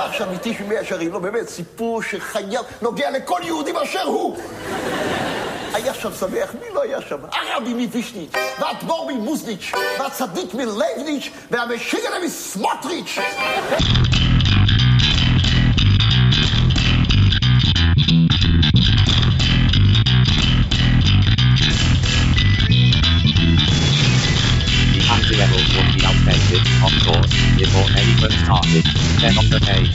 ועכשיו איתי שמי השערים, לא באמת, סיפור שחייב, נוגע לכל יהודי באשר הוא. היה שם שמח, מי לא היה שם? הרבי מווישניץ', והאדמו"ר ממוזניץ', והצדיק מלייבניץ', והמשיגה מסמוטריץ'. Started. Then on the page,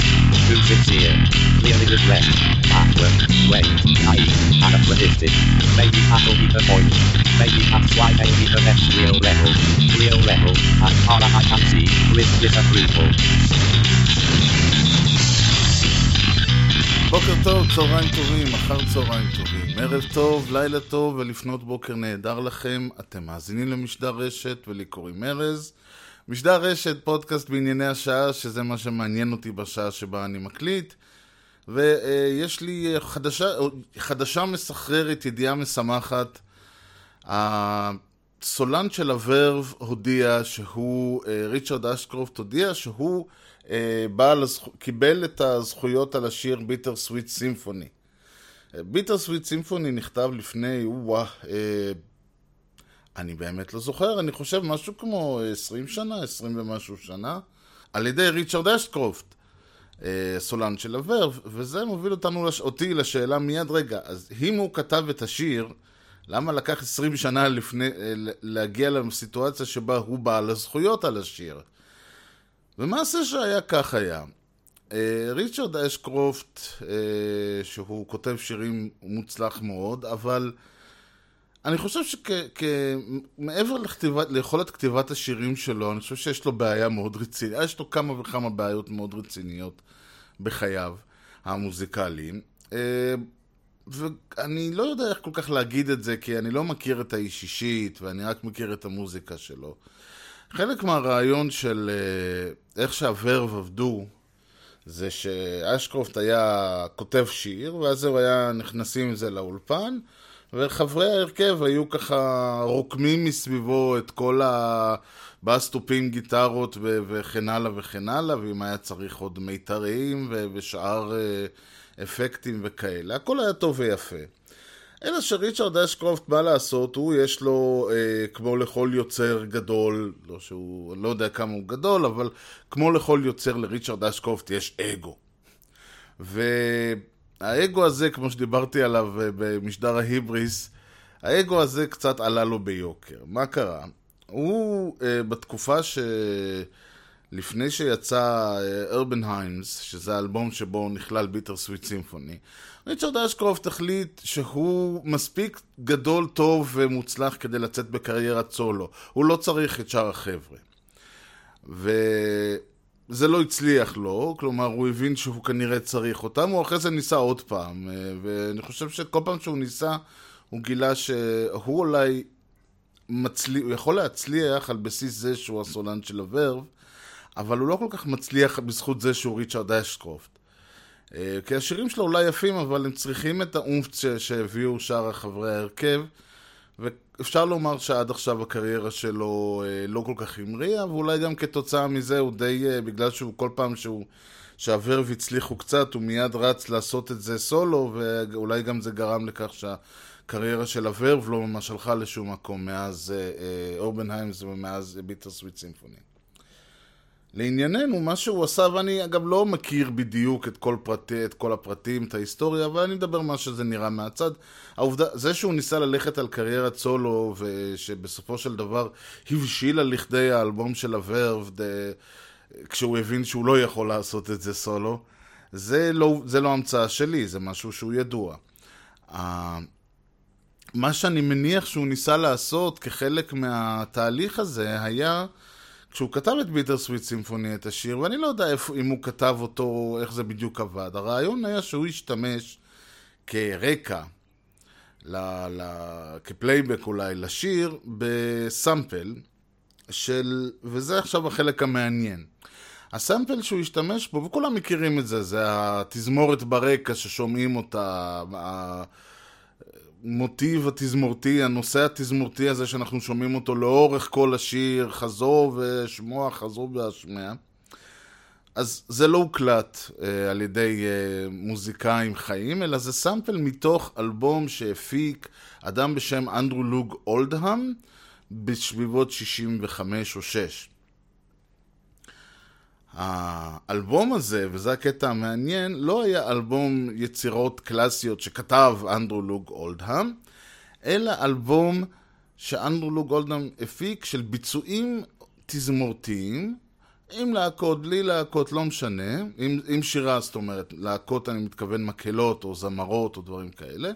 too sincere, clearly regret, backward, wait, naive, anachronistic. Maybe that'll be the point. Maybe that's why they be the next real level. Real level, as far as I can see, with disapproval. בוקר טוב, צהריים טובים, אחר צהריים טובים, ערב טוב, לילה טוב ולפנות בוקר נהדר לכם. אתם מאזינים למשדר רשת ולי קוראים ארז. משדר רשת, פודקאסט בענייני השעה, שזה מה שמעניין אותי בשעה שבה אני מקליט. ויש לי חדשה, חדשה מסחררת, ידיעה משמחת. הסולן של הוורב הודיע שהוא, אה, ריצ'רד אשקרופט הודיע שהוא אה, בעל, קיבל את הזכויות על השיר ביטר סוויט סימפוני. ביטר סוויט סימפוני נכתב לפני, וואה, אה, אני באמת לא זוכר, אני חושב משהו כמו 20 שנה, 20 ומשהו שנה, על ידי ריצ'רד אשקרופט, אה, סולן של הוורב, וזה מוביל אותנו. אותי לשאלה מיד, רגע, אז אם הוא כתב את השיר, למה לקח 20 שנה לפני, אה, להגיע לסיטואציה שבה הוא בעל הזכויות על השיר? ומעשה שהיה כך היה. אה, ריצ'רד אשקרופט, שהוא כותב שירים מוצלח מאוד, אבל אני חושב שמעבר ליכולת כתיבת השירים שלו, אני חושב שיש לו בעיה מאוד רצינית. יש לו כמה וכמה בעיות מאוד רציניות בחייו המוזיקליים. אה, ואני לא יודע איך כל כך להגיד את זה, כי אני לא מכיר את האיש אישית, ואני רק מכיר את המוזיקה שלו. חלק מהרעיון של אה, איך שהוורב עבדו, זה שאשקרופט היה כותב שיר, ואז הוא היה נכנסים עם זה לאולפן, וחברי ההרכב היו ככה רוקמים מסביבו את כל הבאסטופים, גיטרות ו- וכן הלאה וכן הלאה, ואם היה צריך עוד מיתרים ו- ושאר אה, אפקטים וכאלה, הכל היה טוב ויפה. אלא שריצ'רד אשקרופט, מה לעשות, הוא יש לו, אה, כמו לכל יוצר גדול, לא שהוא, לא יודע כמה הוא גדול, אבל כמו לכל יוצר לריצ'רד אשקרופט יש אגו. והאגו הזה, כמו שדיברתי עליו אה, במשדר ההיבריס, האגו הזה קצת עלה לו ביוקר. מה קרה? הוא, אה, בתקופה ש... לפני שיצא ארבן היימס, שזה האלבום שבו נכלל ביטר סוויט סימפוני, ריצ'רד אשקרופט החליט שהוא מספיק גדול, טוב ומוצלח כדי לצאת בקריירת סולו. הוא לא צריך את שאר החבר'ה. וזה לא הצליח לו, כלומר הוא הבין שהוא כנראה צריך אותם, הוא אחרי זה ניסה עוד פעם, ואני חושב שכל פעם שהוא ניסה, הוא גילה שהוא אולי מצליח, הוא יכול להצליח על בסיס זה שהוא הסולן של הוורב, אבל הוא לא כל כך מצליח בזכות זה שהוא ריצ'רד אשקרופט. אה, כי השירים שלו אולי יפים, אבל הם צריכים את האומפט שהביאו שאר חברי ההרכב, ואפשר לומר שעד עכשיו הקריירה שלו אה, לא כל כך המריאה, ואולי גם כתוצאה מזה הוא די, אה, בגלל שהוא כל פעם שהוא, שהוורב הצליחו קצת, הוא מיד רץ לעשות את זה סולו, ואולי גם זה גרם לכך שהקריירה של הוורב לא ממש הלכה לשום מקום מאז אורבנהיימס ומאז ביטר סוויט סימפוני. לענייננו, מה שהוא עשה, ואני אגב לא מכיר בדיוק את כל, פרטי, את כל הפרטים, את ההיסטוריה, אבל אני מדבר מה שזה נראה מהצד. העובדה, זה שהוא ניסה ללכת על קריירת סולו, ושבסופו של דבר הבשילה לכדי האלבום של הוורב, כשהוא הבין שהוא לא יכול לעשות את זה סולו, זה לא, זה לא המצאה שלי, זה משהו שהוא ידוע. מה שאני מניח שהוא ניסה לעשות כחלק מהתהליך הזה היה כשהוא כתב את Bitter Sweet Symphony, את השיר, ואני לא יודע איפה, אם הוא כתב אותו, איך זה בדיוק עבד. הרעיון היה שהוא השתמש כרקע, ל, ל, כפלייבק אולי, לשיר, ב sample של, וזה עכשיו החלק המעניין. הסאמפל שהוא השתמש בו, וכולם מכירים את זה, זה התזמורת ברקע ששומעים אותה, המוטיב התזמורתי, הנושא התזמורתי הזה שאנחנו שומעים אותו לאורך כל השיר, חזור ושמוע, חזור והשמע. אז זה לא הוקלט אה, על ידי אה, מוזיקאים חיים, אלא זה סאמפל מתוך אלבום שהפיק אדם בשם אנדרו לוג אולדהאם בסביבות 65 או 6. האלבום הזה, וזה הקטע המעניין, לא היה אלבום יצירות קלאסיות שכתב אנדרו לוג אולדהאם, אלא אלבום שאנדרו לוג אולדהאם הפיק של ביצועים תזמורתיים, עם להקות, בלי להקות, לא משנה, עם, עם שירה, זאת אומרת, להקות אני מתכוון מקהלות או זמרות או דברים כאלה,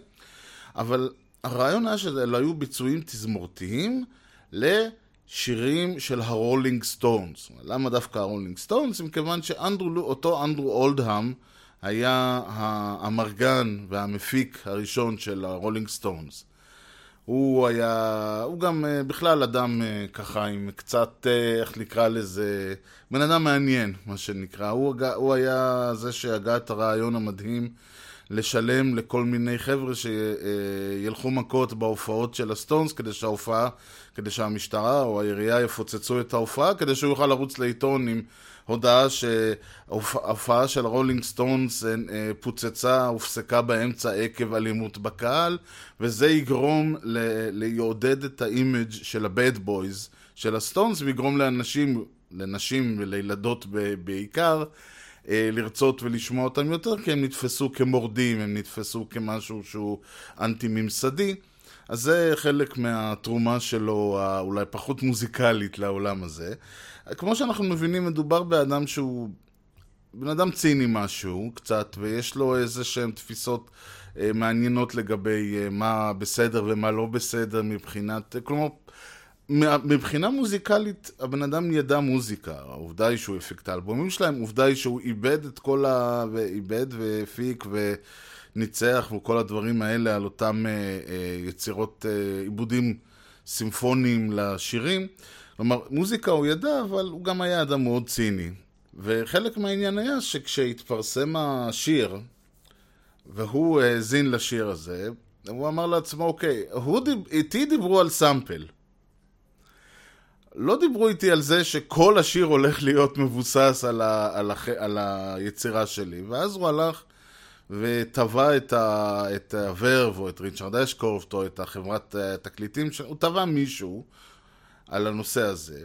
אבל הרעיון היה שאלה היו ביצועים תזמורתיים לשירים של הרולינג סטונס. למה דווקא הרולינג סטונס? מכיוון שאותו אנדרו אולדהאם היה האמרגן והמפיק הראשון של הרולינג סטונס. הוא היה, הוא גם אה, בכלל אדם אה, ככה עם קצת, אה, איך נקרא לזה, בן אדם מעניין, מה שנקרא. הוא, הוא היה זה שהגה את הרעיון המדהים לשלם לכל מיני חבר'ה שילכו מכות בהופעות של הסטונס כדי שההופעה, כדי שהמשטרה או העירייה יפוצצו את ההופעה, כדי שהוא יוכל לרוץ לעיתון עם הודעה שההופעה של רולינג סטונס אה, פוצצה, הופסקה באמצע עקב אלימות בקהל, וזה יגרום לעודד את ה image של ה bad boys של הסטונס, ויגרום לאנשים, לנשים ולילדות בעיקר, אה, לרצות ולשמוע אותם יותר, כי הם נתפסו כמורדים, הם נתפסו כמשהו שהוא אנטי-ממסדי. אז זה חלק מהתרומה שלו, אולי פחות מוזיקלית לעולם הזה. כמו שאנחנו מבינים, מדובר באדם שהוא בן אדם ציני משהו, קצת, ויש לו איזה שהן תפיסות אה, מעניינות לגבי אה, מה בסדר ומה לא בסדר מבחינת, אה, כלומר, מבחינה מוזיקלית, הבן אדם ידע מוזיקה, העובדה היא שהוא הפיק את האלבומים שלהם, עובדה היא שהוא איבד את כל ה... ואיבד והפיק וניצח וכל הדברים האלה על אותם אה, אה, יצירות, אה, עיבודים סימפוניים לשירים. כלומר, מוזיקה הוא ידע, אבל הוא גם היה אדם מאוד ציני. וחלק מהעניין היה שכשהתפרסם השיר, והוא האזין לשיר הזה, הוא אמר לעצמו, אוקיי, דיב... איתי דיברו על סאמפל. לא דיברו איתי על זה שכל השיר הולך להיות מבוסס על, ה... על, הח... על היצירה שלי. ואז הוא הלך וטבע את, ה... את הוורב, או את ריצ'רד אשקורפט, או את החברת התקליטים, ש... הוא טבע מישהו. על הנושא הזה.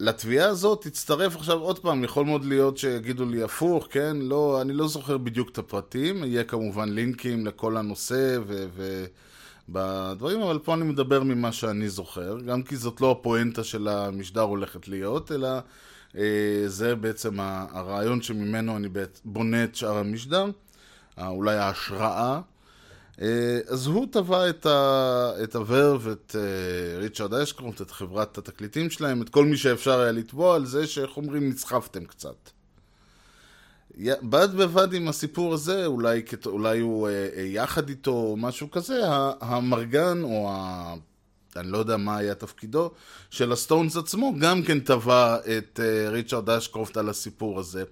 לתביעה הזאת תצטרף עכשיו עוד פעם, יכול מאוד להיות שיגידו לי הפוך, כן? לא, אני לא זוכר בדיוק את הפרטים, יהיה כמובן לינקים לכל הנושא ו... ו... בדברים, אבל פה אני מדבר ממה שאני זוכר, גם כי זאת לא הפואנטה של המשדר הולכת להיות, אלא אה, זה בעצם הרעיון שממנו אני בונה את שאר המשדר, אולי ההשראה. אה, אז הוא תבע את, ה, את הוורב, את uh, ריצ'רד אשקרופט, את חברת התקליטים שלהם, את כל מי שאפשר היה לתבוע על זה שאיך אומרים, נסחפתם קצת. בד בבד עם הסיפור הזה, אולי, אולי הוא uh, יחד איתו או משהו כזה, האמרגן או ה... אני לא יודע מה היה תפקידו, של הסטונס עצמו, גם כן תבע את אה, ריצ'רד אשקרופט על הסיפור הזה.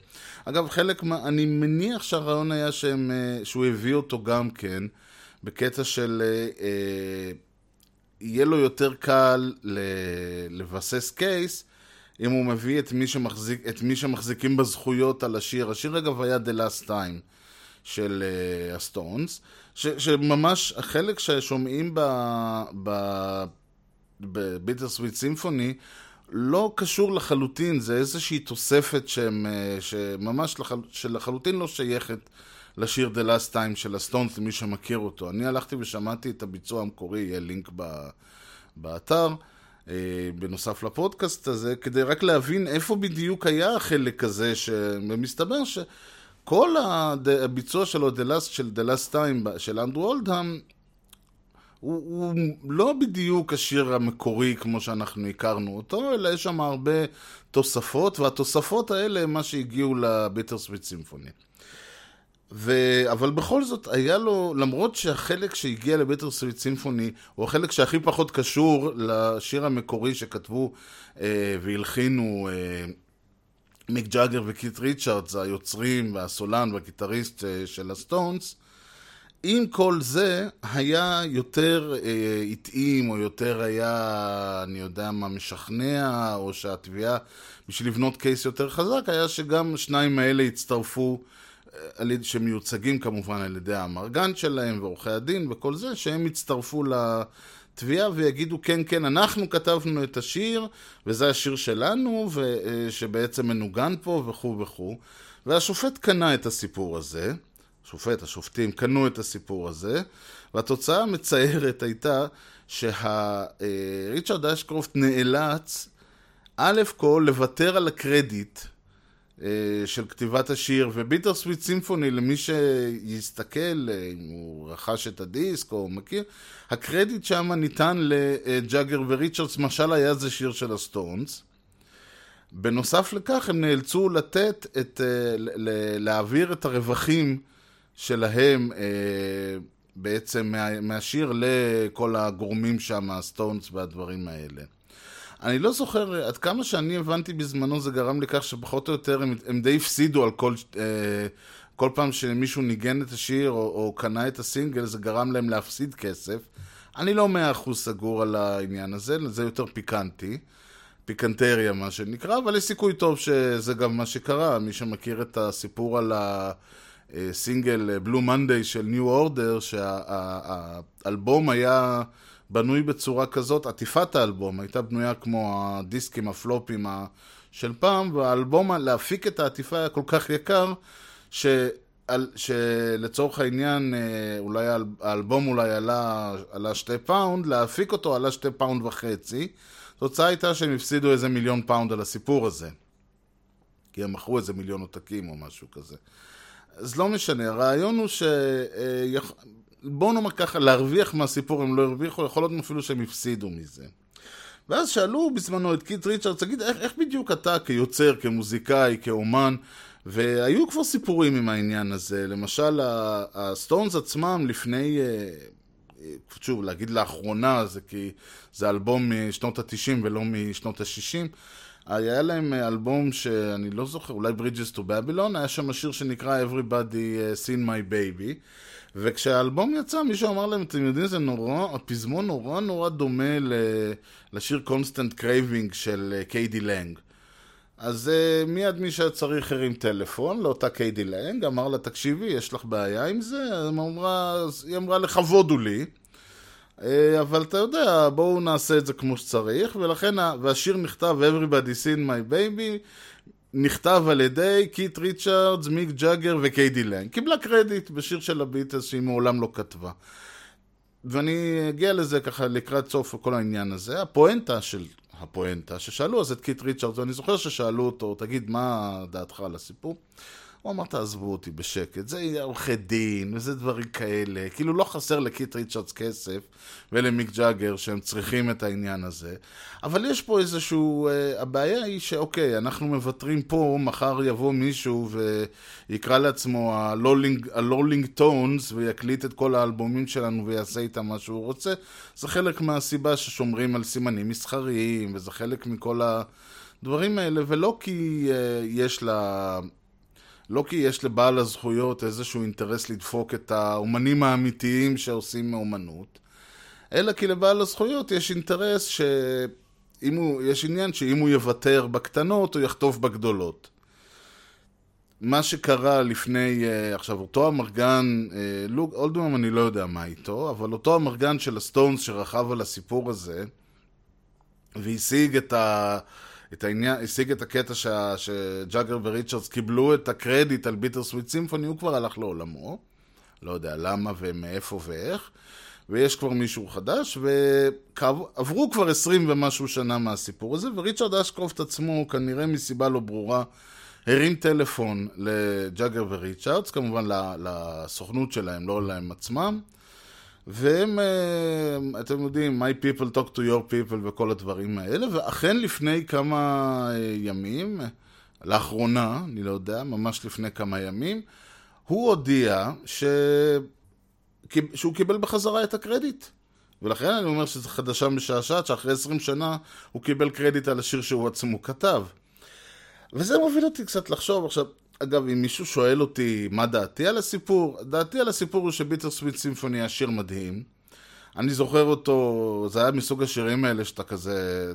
אגב, חלק מה... אני מניח שהרעיון היה שהם, אה, שהוא הביא אותו גם כן. בקטע של אה, אה, יהיה לו יותר קל לבסס case אם הוא מביא את מי, שמחזיק, את מי שמחזיקים בזכויות על השיר. השיר אגב היה The Last Time של אה, הסטונס, ש, שממש החלק ששומעים ב Bitter Sweet Symphony לא קשור לחלוטין, זה איזושהי תוספת שהם, אה, שממש לחל, שלחלוטין לא שייכת לשיר The Last Time של הסטונס, למי שמכיר אותו. אני הלכתי ושמעתי את הביצוע המקורי, יהיה לינק ב, באתר, אה, בנוסף לפודקאסט הזה, כדי רק להבין איפה בדיוק היה החלק הזה, ומסתבר שכל הביצוע שלו, The Last, של The Last Time של אנדרו אולדהאם, הוא, הוא לא בדיוק השיר המקורי כמו שאנחנו הכרנו אותו, אלא יש שם הרבה תוספות, והתוספות האלה הם מה שהגיעו לביטר סוויט סימפוני. ו... אבל בכל זאת, היה לו, למרות שהחלק שהגיע לביטר סוויט סימפוני הוא החלק שהכי פחות קשור לשיר המקורי שכתבו אה, והלחינו אה, מיק ג'אגר וקיט ריצ'רדס, היוצרים והסולן והגיטריסט אה, של הסטונס, עם כל זה, היה יותר אה, התאים, או יותר היה, אני יודע מה, משכנע, או שהתביעה, בשביל לבנות case יותר חזק, היה שגם שניים האלה הצטרפו, אה, שמיוצגים כמובן על ידי האמרגן שלהם, ועורכי הדין וכל זה, שהם יצטרפו לתביעה ויגידו, כן, כן, אנחנו כתבנו את השיר, וזה השיר שלנו, ושבעצם מנוגן פה, וכו' וכו'. והשופט קנה את הסיפור הזה. השופט, השופטים, קנו את הסיפור הזה, והתוצאה המצערת הייתה שריצ'רד אשקרופט נאלץ, א' כל, לוותר על הקרדיט אה, של כתיבת השיר, וביטר סוויט סימפוני, למי שיסתכל, אה, אם הוא רכש את הדיסק או מכיר, הקרדיט שם ניתן לג'אגר וריצ'רדס, משל היה זה שיר של הסטונס. בנוסף לכך, הם נאלצו לתת את, אה, להעביר את הרווחים שלהם אה, בעצם מה, מהשיר לכל הגורמים שם, הסטונס והדברים האלה. אני לא זוכר, עד כמה שאני הבנתי בזמנו זה גרם לכך שפחות או יותר הם, הם די הפסידו על כל, אה, כל פעם שמישהו ניגן את השיר או, או קנה את הסינגל, זה גרם להם להפסיד כסף. אני לא מאה אחוז סגור על העניין הזה, זה יותר פיקנטי. פיקנטריה מה שנקרא, אבל יש סיכוי טוב שזה גם מה שקרה. מי שמכיר את הסיפור על הסינגל בלו מנדיי של ניו אורדר, שהאלבום היה בנוי בצורה כזאת, עטיפת האלבום הייתה בנויה כמו הדיסקים הפלופים של פעם, והאלבום, להפיק את העטיפה היה כל כך יקר, ש... שלצורך העניין, אה, אולי האל- האלבום אולי עלה, עלה שתי פאונד, להפיק אותו עלה שתי פאונד וחצי. התוצאה הייתה שהם הפסידו איזה מיליון פאונד על הסיפור הזה. כי הם מכרו איזה מיליון עותקים או משהו כזה. אז לא משנה, הרעיון הוא. אה, בואו נאמר ככה, להרוויח מהסיפור הם לא הרוויחו, יכול להיות אפילו שהם הפסידו מזה. ואז שאלו בזמנו את קיט ריצ'רד, תגיד, איך, איך בדיוק אתה כיוצר, כמוזיקאי, כאומן, והיו כבר סיפורים עם העניין הזה. למשל, הסטונס עצמם לפני, אה, שוב, להגיד לאחרונה, זה כי זה אלבום משנות ה-90 ולא משנות ה-60. היה להם אלבום שאני לא זוכר, אולי Bridges to Babylon, היה שם שיר שנקרא Everybody uh, Seen My Baby, וכשהאלבום יצא, מישהו אמר להם, אתם יודעים, זה נורא, הפזמון נורא נורא דומה לשיר Constant Craving של אה, קיידי לנג. אז מיד מי שהיה צריך הרים טלפון לאותה קיידי לנג, אמר לה, תקשיבי, יש לך בעיה עם זה? היא אמרה, היא אמרה, לכבוד הוא לי. אה, אבל אתה יודע, בואו נעשה את זה כמו שצריך, ולכן, והשיר נכתב Everybody Seen My Baby, נכתב על ידי קיט ריצ'רדס, מיק ג'אגר וקיידי לנג. קיבלה קרדיט בשיר של הביטלס שהיא מעולם לא כתבה. ואני אגיע לזה ככה לקראת סוף כל העניין הזה. הפואנטה של... הפואנטה, ששאלו אז את קיט ריצ'רדס, ואני זוכר ששאלו אותו, תגיד, מה דעתך על הסיפור? הוא אמר, תעזבו אותי בשקט, זה עורכי דין, וזה דברים כאלה. כאילו לא חסר לקיט ריצ'רדס כסף, ולמיק ג'אגר, שהם צריכים את העניין הזה. אבל יש פה איזשהו... אה, הבעיה היא שאוקיי, אנחנו מוותרים פה, מחר יבוא מישהו ויקרא לעצמו הלולינג, טונס, ויקליט את כל האלבומים שלנו ויעשה איתם מה שהוא רוצה. זה חלק מהסיבה ששומרים על סימנים מסחריים, וזה חלק מכל הדברים האלה, ולא כי uh, יש לה... לא כי יש לבעל הזכויות איזשהו אינטרס לדפוק את האומנים האמיתיים שעושים מאומנות, אלא כי לבעל הזכויות יש אינטרס ש... אם הוא, יש עניין שאם הוא יוותר בקטנות, הוא יחטוף בגדולות. מה שקרה לפני, אה, עכשיו, אותו אמרגן, אה, לוג אולדהם אני לא יודע מה איתו, אבל אותו אמרגן של הסטונס שרכב על הסיפור הזה, והשיג את ה... את העניין, השיג את הקטע שה, שג'אגר וריצ'רדס קיבלו את הקרדיט על Bitter Sweet Symphony, הוא כבר הלך לעולמו. לא יודע למה ומאיפה ואיך. ויש כבר מישהו חדש, ועברו כבר עשרים ומשהו שנה מהסיפור הזה, וריצ'רד אשקרופט עצמו, כנראה מסיבה לא ברורה, הרים טלפון לג'אגר וריצ'רדס, כמובן לסוכנות שלהם, לא להם עצמם. והם, אה, אתם יודעים, my people talk to your people וכל הדברים האלה, ואכן לפני כמה אה, ימים, לאחרונה, אני לא יודע, ממש לפני כמה ימים, הוא הודיע ש... שהוא קיבל בחזרה את הקרדיט. ולכן אני אומר שזו חדשה משעשעת, שאחרי 20 שנה הוא קיבל קרדיט על השיר שהוא עצמו כתב. וזה מוביל אותי קצת לחשוב עכשיו, אגב, אם מישהו שואל אותי מה דעתי על הסיפור, דעתי על הסיפור הוא שביטר סוויט סימפוני היה שיר מדהים. אני זוכר אותו, זה היה מסוג השירים האלה שאתה כזה,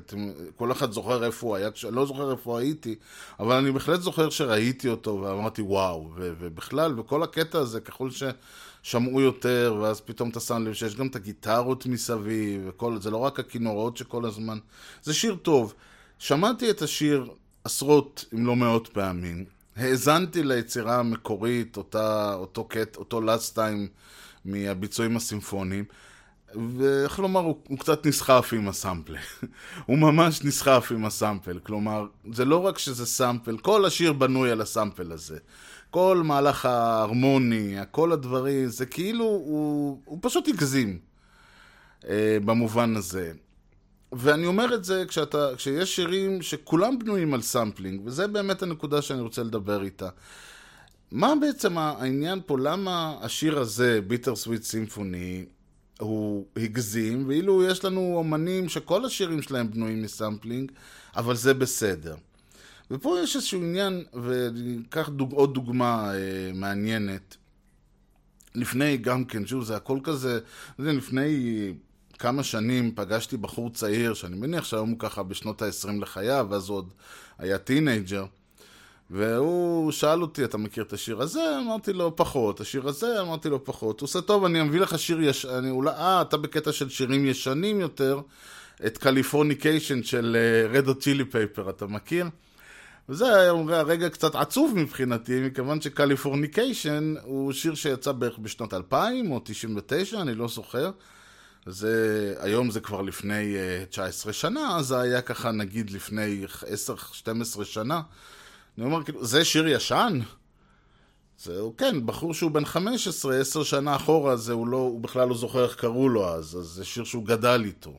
כל אחד זוכר איפה הוא היה, לא זוכר איפה הייתי, אבל אני בהחלט זוכר שראיתי אותו ואמרתי וואו, ו- ובכלל, וכל הקטע הזה, ככל ששמעו יותר, ואז פתאום אתה שם לב שיש גם את הגיטרות מסביב, וכל, זה לא רק הכינורות שכל הזמן, זה שיר טוב. שמעתי את השיר עשרות, אם לא מאות פעמים, האזנתי ליצירה המקורית, אותה, אותו קט, אותו last time מהביצועים הסימפוניים, ואיך לומר, הוא, הוא קצת נסחף עם הסאמפל. הוא ממש נסחף עם הסאמפל. כלומר, זה לא רק שזה סאמפל, כל השיר בנוי על הסאמפל הזה. כל מהלך ההרמוני, כל הדברים, זה כאילו, הוא, הוא פשוט הגזים אה, במובן הזה. ואני אומר את זה כשאתה, כשיש שירים שכולם בנויים על sampling, וזה באמת הנקודה שאני רוצה לדבר איתה. מה בעצם העניין פה, למה השיר הזה, Bitter Sweet Symphony, הוא הגזים, ואילו יש לנו אומנים שכל השירים שלהם בנויים מ sampling, אבל זה בסדר. ופה יש איזשהו עניין, ואני אקח דוג, עוד דוגמה אה, מעניינת. לפני גם כן, שוב, זה הכל כזה, זה לפני כמה שנים פגשתי בחור צעיר, שאני מניח שהיום הוא ככה בשנות ה-20 לחייו, ואז הוא עוד היה teenager. והוא שאל אותי, אתה מכיר את השיר הזה? אמרתי לו, פחות. השיר הזה? אמרתי לו, פחות. הוא עושה, טוב, אני אביא לך שיר ישן, אולי, אה, אתה בקטע של שירים ישנים יותר, את Californication של רד הוט צ'ילי פפרס, אתה מכיר? וזה היה רגע קצת עצוב מבחינתי, מכיוון ש Californication הוא שיר שיצא בערך בשנות 2000 או 99, אני לא זוכר. זה, היום זה כבר לפני uh, 19 שנה, אז זה היה ככה נגיד לפני 10-12 שנה. אני אומר, כאילו, זה שיר ישן? זהו, כן, בחור שהוא בן 15, 10 שנה אחורה, זה הוא, לא, הוא בכלל לא זוכר איך קראו לו אז, אז זה שיר שהוא גדל איתו.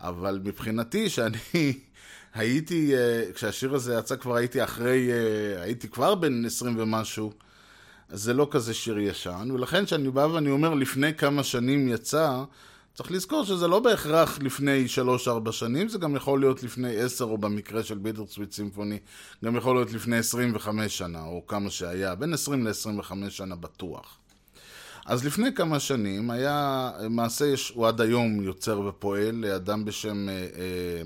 אבל מבחינתי, שאני הייתי, uh, כשהשיר הזה יצא כבר הייתי אחרי, uh, הייתי כבר בן 20 ומשהו, זה לא כזה שיר ישן, ולכן כשאני בא ואני אומר לפני כמה שנים יצא, צריך לזכור שזה לא בהכרח לפני 3-4 שנים, זה גם יכול להיות לפני 10, או במקרה של Bitter Sweet Symphony, גם יכול להיות לפני 25 שנה, או כמה שהיה, בין 20 ל-25 שנה בטוח. אז לפני כמה שנים היה, למעשה הוא עד היום יוצר ופועל, אדם בשם אה, אה,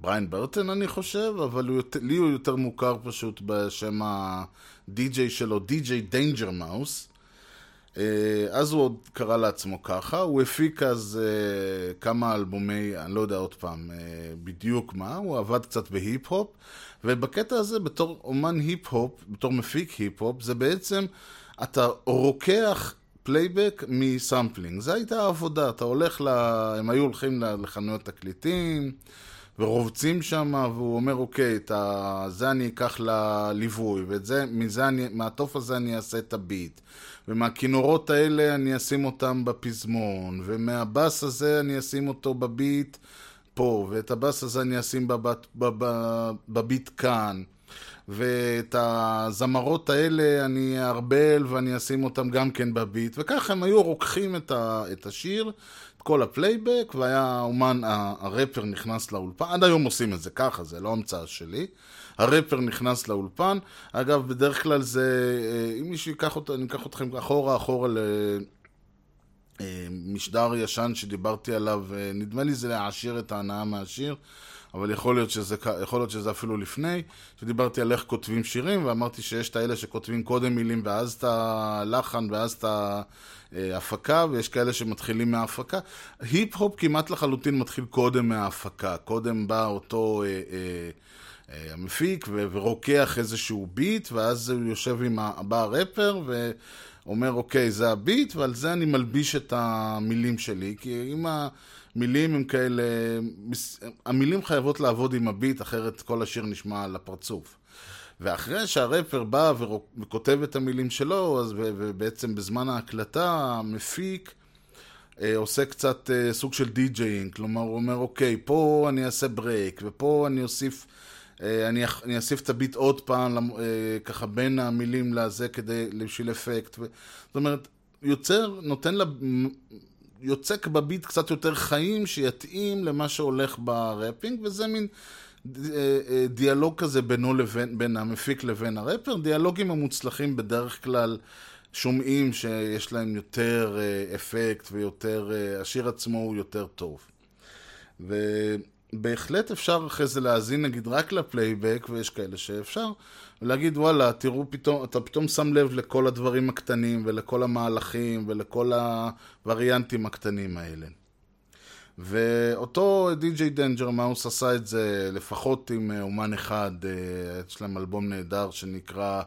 בריאן ברטון אני חושב, אבל הוא, לי הוא יותר מוכר פשוט בשם הדי-ג'יי שלו, די-ג'יי דיינג'ר מאוס. אז הוא עוד קרא לעצמו ככה, הוא הפיק אז אה, כמה אלבומי, אני לא יודע עוד פעם אה, בדיוק מה, הוא עבד קצת בהיפ-הופ, ובקטע הזה בתור אומן היפ-הופ, בתור מפיק היפ-הופ, זה בעצם, אתה רוקח פלייבק מ sampling, זו הייתה העבודה, אתה הולך, ל... הם היו הולכים לחנויות תקליטים, ורובצים שם, והוא אומר, אוקיי, את ה... זה אני אקח לליווי, ואת זה, מזה אני, מהתוף הזה אני אעשה את הביט. ומהכינורות האלה אני אשים אותם בפזמון, ומהבאס הזה אני אשים אותו בביט פה, ואת הבאס הזה אני אשים בבת, בב, בביט כאן. ואת הזמרות האלה אני אערבל ואני אשים אותם גם כן בביט, וככה הם היו רוקחים את, ה, את השיר, כל הפלייבק, והיה אומן, הראפר נכנס לאולפן, עד היום עושים את זה ככה, זה לא המצאה שלי. הראפר נכנס לאולפן, אגב, בדרך כלל זה, אה, אם מישהו ייקח אותו, אני אקח אתכם אחורה אחורה למשדר אה, ישן שדיברתי עליו, אה, נדמה לי זה להעשיר את ההנאה מהשיר. אבל יכול להיות, שזה, יכול להיות שזה אפילו לפני, שדיברתי על איך כותבים שירים, ואמרתי שיש את האלה שכותבים קודם מילים ואז את הלחן ואז את ההפקה, ויש כאלה שמתחילים מההפקה. היפ-הופ כמעט לחלוטין מתחיל קודם מההפקה. קודם בא אותו... אה, אה, אה המפיק ורוקח איזשהו ביט, ואז הוא יושב עם, בא הראפר ואומר, אוקיי, זה הביט, ועל זה אני מלביש את המילים שלי, כי אם המילים הם כאלה, המילים חייבות לעבוד עם הביט, אחרת כל השיר נשמע על הפרצוף. ואחרי שהראפר בא וכותב את המילים שלו, אז ובעצם בזמן ההקלטה המפיק אה, עושה קצת אה, סוג של DJing, כלומר הוא אומר אוקיי, פה אני אעשה break, ופה אני אוסיף, אה, אני, אני אוסיף את הביט עוד פעם, ככה בין המילים לזה כדי, בשביל אפקט, ו, זאת אומרת, יוצר, נותן לה יוצק בביט קצת יותר חיים שיתאים למה שהולך בראפינג, וזה מין דיאלוג כזה בינו לבין, בין המפיק לבין הרפר, דיאלוגים המוצלחים בדרך כלל שומעים שיש להם יותר אה, אפקט ויותר, אה, השיר עצמו הוא יותר טוב. ובהחלט אפשר אחרי זה להאזין נגיד רק לפלייבק, ויש כאלה שאפשר, ולהגיד וואלה, תראו פתאום, אתה פתאום שם לב לכל הדברים הקטנים ולכל המהלכים ולכל הווריאנטים הקטנים האלה. ואותו די-ג'יי דיינג'ר מאוס עשה את זה לפחות עם אה, אומן אחד, אה, יש להם אלבום נהדר שנקרא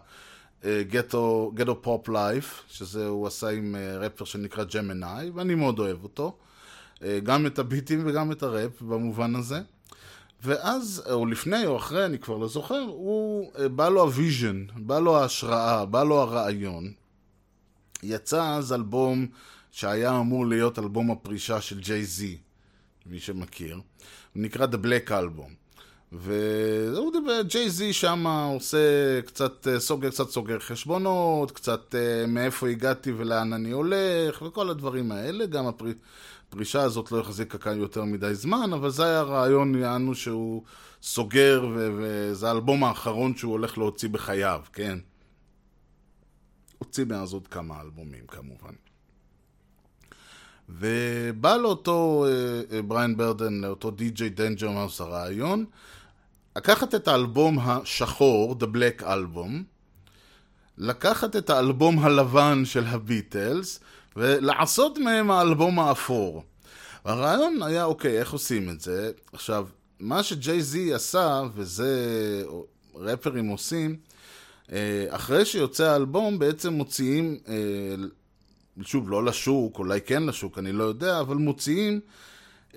Ghetto Pop Life, שזה הוא עשה עם אה, ראפר שנקרא ג'מנאי, ואני מאוד אוהב אותו. גם את הביטים וגם את הראפ במובן הזה. ואז, או לפני או אחרי, אני כבר לא זוכר, הוא, בא לו ה vision, בא לו ההשראה, בא לו הרעיון. יצא אז אלבום שהיה אמור להיות אלבום הפרישה של ג'יי זי, מי שמכיר. הוא נקרא The Black Album. והוא דיבר, ג'יי זי שם עושה קצת אה, סוגר, קצת סוגר חשבונות, קצת אה, מאיפה הגעתי ולאן אני הולך, וכל הדברים האלה. גם הפרי, הפרישה הזאת לא החזיקה כאן יותר מדי זמן, אבל זה היה הרעיון, יענו שהוא סוגר, ו- וזה האלבום האחרון שהוא הולך להוציא בחייו, כן? הוציא מאז עוד כמה אלבומים כמובן. ובא לאותו אה, אה, בריין ברטון, לאותו די.ג'יי דנג'ר מאוס הרעיון, לקחת את האלבום השחור, The Black Album, לקחת את האלבום הלבן של הביטלס, ולעשות מהם האלבום האפור. הרעיון היה, אוקיי, איך עושים את זה? עכשיו, מה שג'יי זי עשה, וזה רפרים עושים, אה, אחרי שיוצא האלבום, בעצם מוציאים, אה, שוב, לא לשוק, אולי כן לשוק, אני לא יודע, אבל מוציאים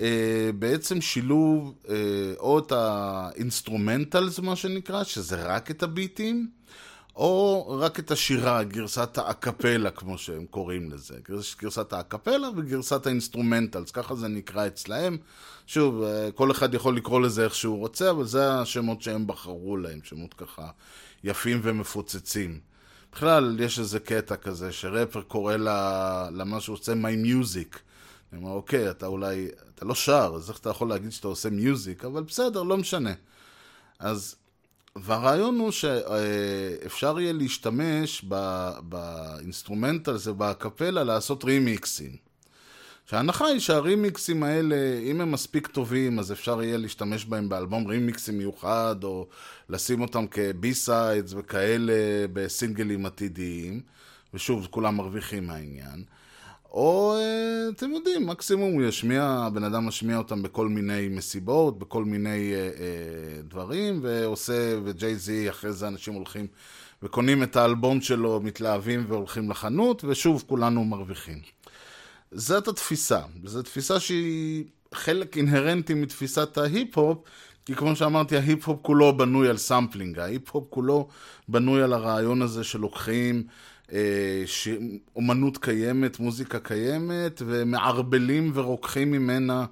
אה, בעצם שילוב אה, או את ה instrumentals, מה שנקרא, שזה רק את הביטים, או רק את השירה, גרסת האקפלה, כמו שהם קוראים לזה. גרס- גרסת האקפלה וגרסת ה instrumentals, ככה זה נקרא אצלהם. שוב, אה, כל אחד יכול לקרוא לזה איך שהוא רוצה, אבל זה השמות שהם בחרו להם, שמות ככה יפים ומפוצצים. בכלל, יש איזה קטע כזה, שרפר קורא ל- למה שהוא עושה My Music. אני אומר, אוקיי, אתה אולי, אתה לא שר, אז איך אתה יכול להגיד שאתה עושה music? אבל בסדר, לא משנה. אז, והרעיון הוא שאפשר יהיה להשתמש ב instrumental הזה, באקפלה, לעשות רימיקסים. שההנחה היא שהרימיקסים האלה, אם הם מספיק טובים, אז אפשר יהיה להשתמש בהם באלבום רימיקסים מיוחד, או לשים אותם כ B-sides וכאלה בסינגלים עתידיים, ושוב, כולם מרוויחים מהעניין. או אה, אתם יודעים, מקסימום הוא ישמיע, הבן אדם משמיע אותם בכל מיני מסיבות, בכל מיני אה, אה, דברים, ועושה, וג'יי זי, אחרי זה אנשים הולכים וקונים את האלבום שלו, מתלהבים והולכים לחנות, ושוב כולנו מרוויחים. זאת התפיסה. זו תפיסה שהיא חלק אינהרנטי מתפיסת ההיפ-הופ, כי כמו שאמרתי, ההיפ-הופ כולו בנוי על sampling. ההיפ-הופ כולו בנוי על הרעיון הזה שלוקחים אה, ש... אומנות קיימת, מוזיקה קיימת, ומערבלים ורוקחים ממנה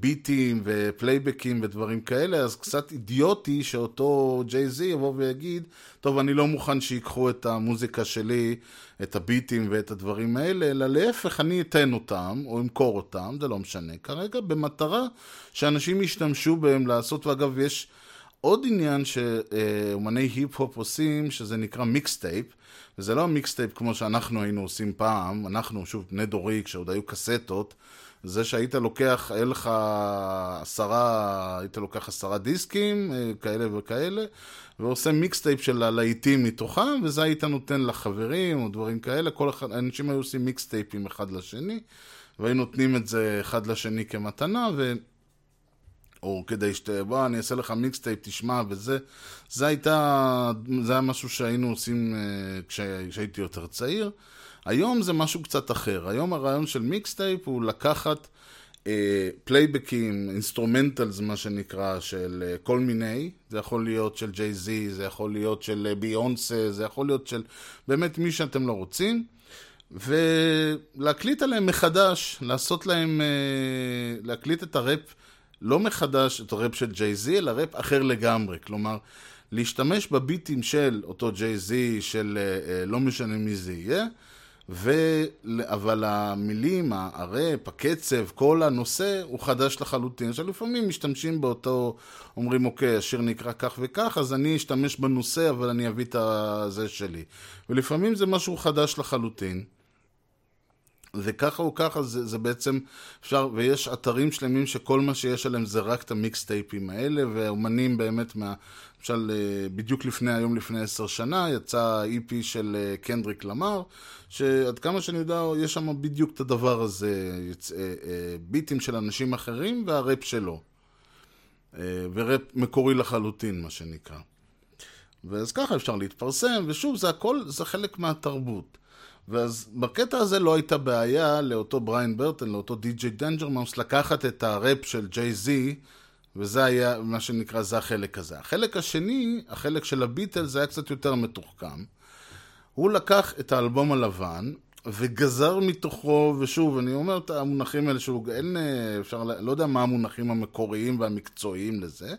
ביטים ופלייבקים ודברים כאלה, אז קצת אידיוטי שאותו ג'יי זי יבוא ויגיד, טוב, אני לא מוכן שיקחו את המוזיקה שלי, את הביטים ואת הדברים האלה, אלא להפך, אני אתן אותם, או אמכור אותם, זה לא משנה כרגע, במטרה שאנשים ישתמשו בהם לעשות, ואגב, יש עוד עניין שאומני היפ-הופ עושים, שזה נקרא mixtape, וזה לא ה mixtape כמו שאנחנו היינו עושים פעם, אנחנו, שוב, בני דורי, כשעוד היו קסטות, זה שהיית לוקח, היה לך עשרה, היית לוקח עשרה דיסקים, אה, כאלה וכאלה, ועושה mixtape של הלהיטים מתוכם, וזה היית נותן לחברים או דברים כאלה, כל אחד, אנשים היו עושים מיקסטייפים אחד לשני, והיו נותנים את זה אחד לשני כמתנה, ו... או כדי שת... בוא, אני אעשה לך mixtape, תשמע, וזה, זה הייתה, זה היה משהו שהיינו עושים אה, כשה- כשהייתי יותר צעיר. היום זה משהו קצת אחר. היום הרעיון של mixtape הוא לקחת אה, פלייבקים, instrumentals, מה שנקרא, של אה, כל מיני, זה יכול להיות של ג'יי זי, זה יכול להיות של אה, ביונסה, זה יכול להיות של באמת מי שאתם לא רוצים. ולהקליט עליהם מחדש, לעשות להם, אה, להקליט את הראפ לא מחדש, את הראפ של ג'יי זי, אלא ראפ אחר לגמרי. כלומר, להשתמש בביטים של אותו ג'יי זי, של אה, אה, לא משנה מי זה יהיה, ו... אבל המילים, הראפ, הקצב, כל הנושא הוא חדש לחלוטין. עכשיו לפעמים משתמשים באותו, אומרים אוקיי, השיר נקרא כך וכך, אז אני אשתמש בנושא, אבל אני אביא את הזה שלי. ולפעמים זה משהו חדש לחלוטין. וככה או ככה זה, זה בעצם אפשר, ויש אתרים שלמים שכל מה שיש עליהם זה רק את המיקסטייפים האלה, ואומנים באמת מה... למשל, אה, בדיוק לפני, היום לפני עשר שנה, יצא EP של אה, קנדריק למר, שעד כמה שאני יודע, יש שם בדיוק את הדבר הזה, יצ... אה, ביטים של אנשים אחרים והראפ שלו. וראפ מקורי לחלוטין, מה שנקרא. ואז ככה אפשר להתפרסם, ושוב, זה הכל, זה חלק מהתרבות. ואז בקטע הזה לא הייתה בעיה לאותו בריין ברטון, לאותו די.ג'יי דנג'רמאוס, לקחת את הראפ של ג'יי-זי, וזה היה מה שנקרא, זה החלק הזה. החלק השני, החלק של הביטלס, היה קצת יותר מתוחכם. הוא לקח את האלבום הלבן, וגזר מתוכו, ושוב, אני אומר את המונחים האלה, שהוא אין, אה, אפשר, לא יודע מה המונחים המקוריים והמקצועיים לזה,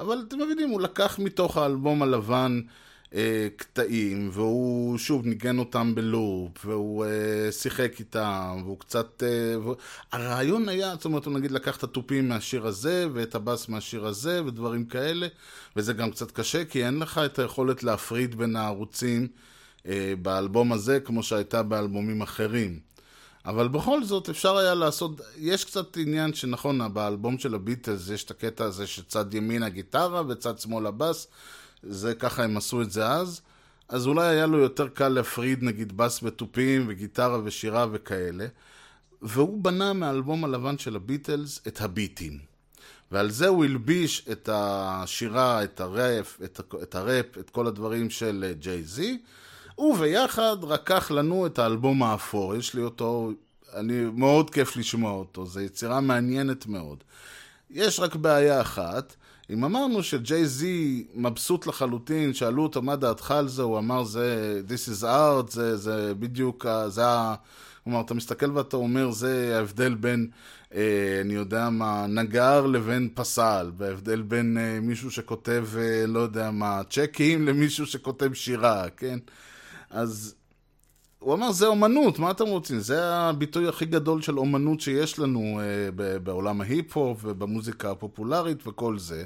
אבל אתם מבינים, הוא לקח מתוך האלבום הלבן אה, קטעים, והוא שוב ניגן אותם בלופ, והוא אה, שיחק איתם, והוא קצת... אה, והוא... הרעיון היה, זאת אומרת, הוא נגיד לקח את התופים מהשיר הזה, ואת הבאס מהשיר הזה, ודברים כאלה, וזה גם קצת קשה, כי אין לך את היכולת להפריד בין הערוצים אה, באלבום הזה, כמו שהייתה באלבומים אחרים. אבל בכל זאת אפשר היה לעשות, יש קצת עניין שנכון, באלבום של הביטלס יש את הקטע הזה שצד ימין הגיטרה וצד שמאל הבאס, זה ככה הם עשו את זה אז, אז אולי היה לו יותר קל להפריד נגיד בס ותופים וגיטרה ושירה וכאלה, והוא בנה מהאלבום הלבן של הביטלס את הביטים. ועל זה הוא הלביש את השירה, את הראפ, את, את הראפ, את כל הדברים של ג'יי זי, וביחד רקח לנו את האלבום האפור. יש לי אותו, אני, מאוד כיף לשמוע אותו, זו יצירה מעניינת מאוד. יש רק בעיה אחת, אם אמרנו שג'יי זי מבסוט לחלוטין, שאלו אותו מה דעתך על זה, הוא אמר זה, this is art, זה, זה בדיוק, זה ה... כלומר, אתה מסתכל ואתה אומר, זה ההבדל בין, אה, אני יודע מה, נגר לבין פסל, וההבדל בין אה, מישהו שכותב, אה, לא יודע מה, צ'קים למישהו שכותב שירה, כן? אז הוא אמר, זה אומנות, מה אתם רוצים? זה הביטוי הכי גדול של אומנות שיש לנו אה, בעולם ההיפ-הופ ובמוזיקה הפופולרית וכל זה.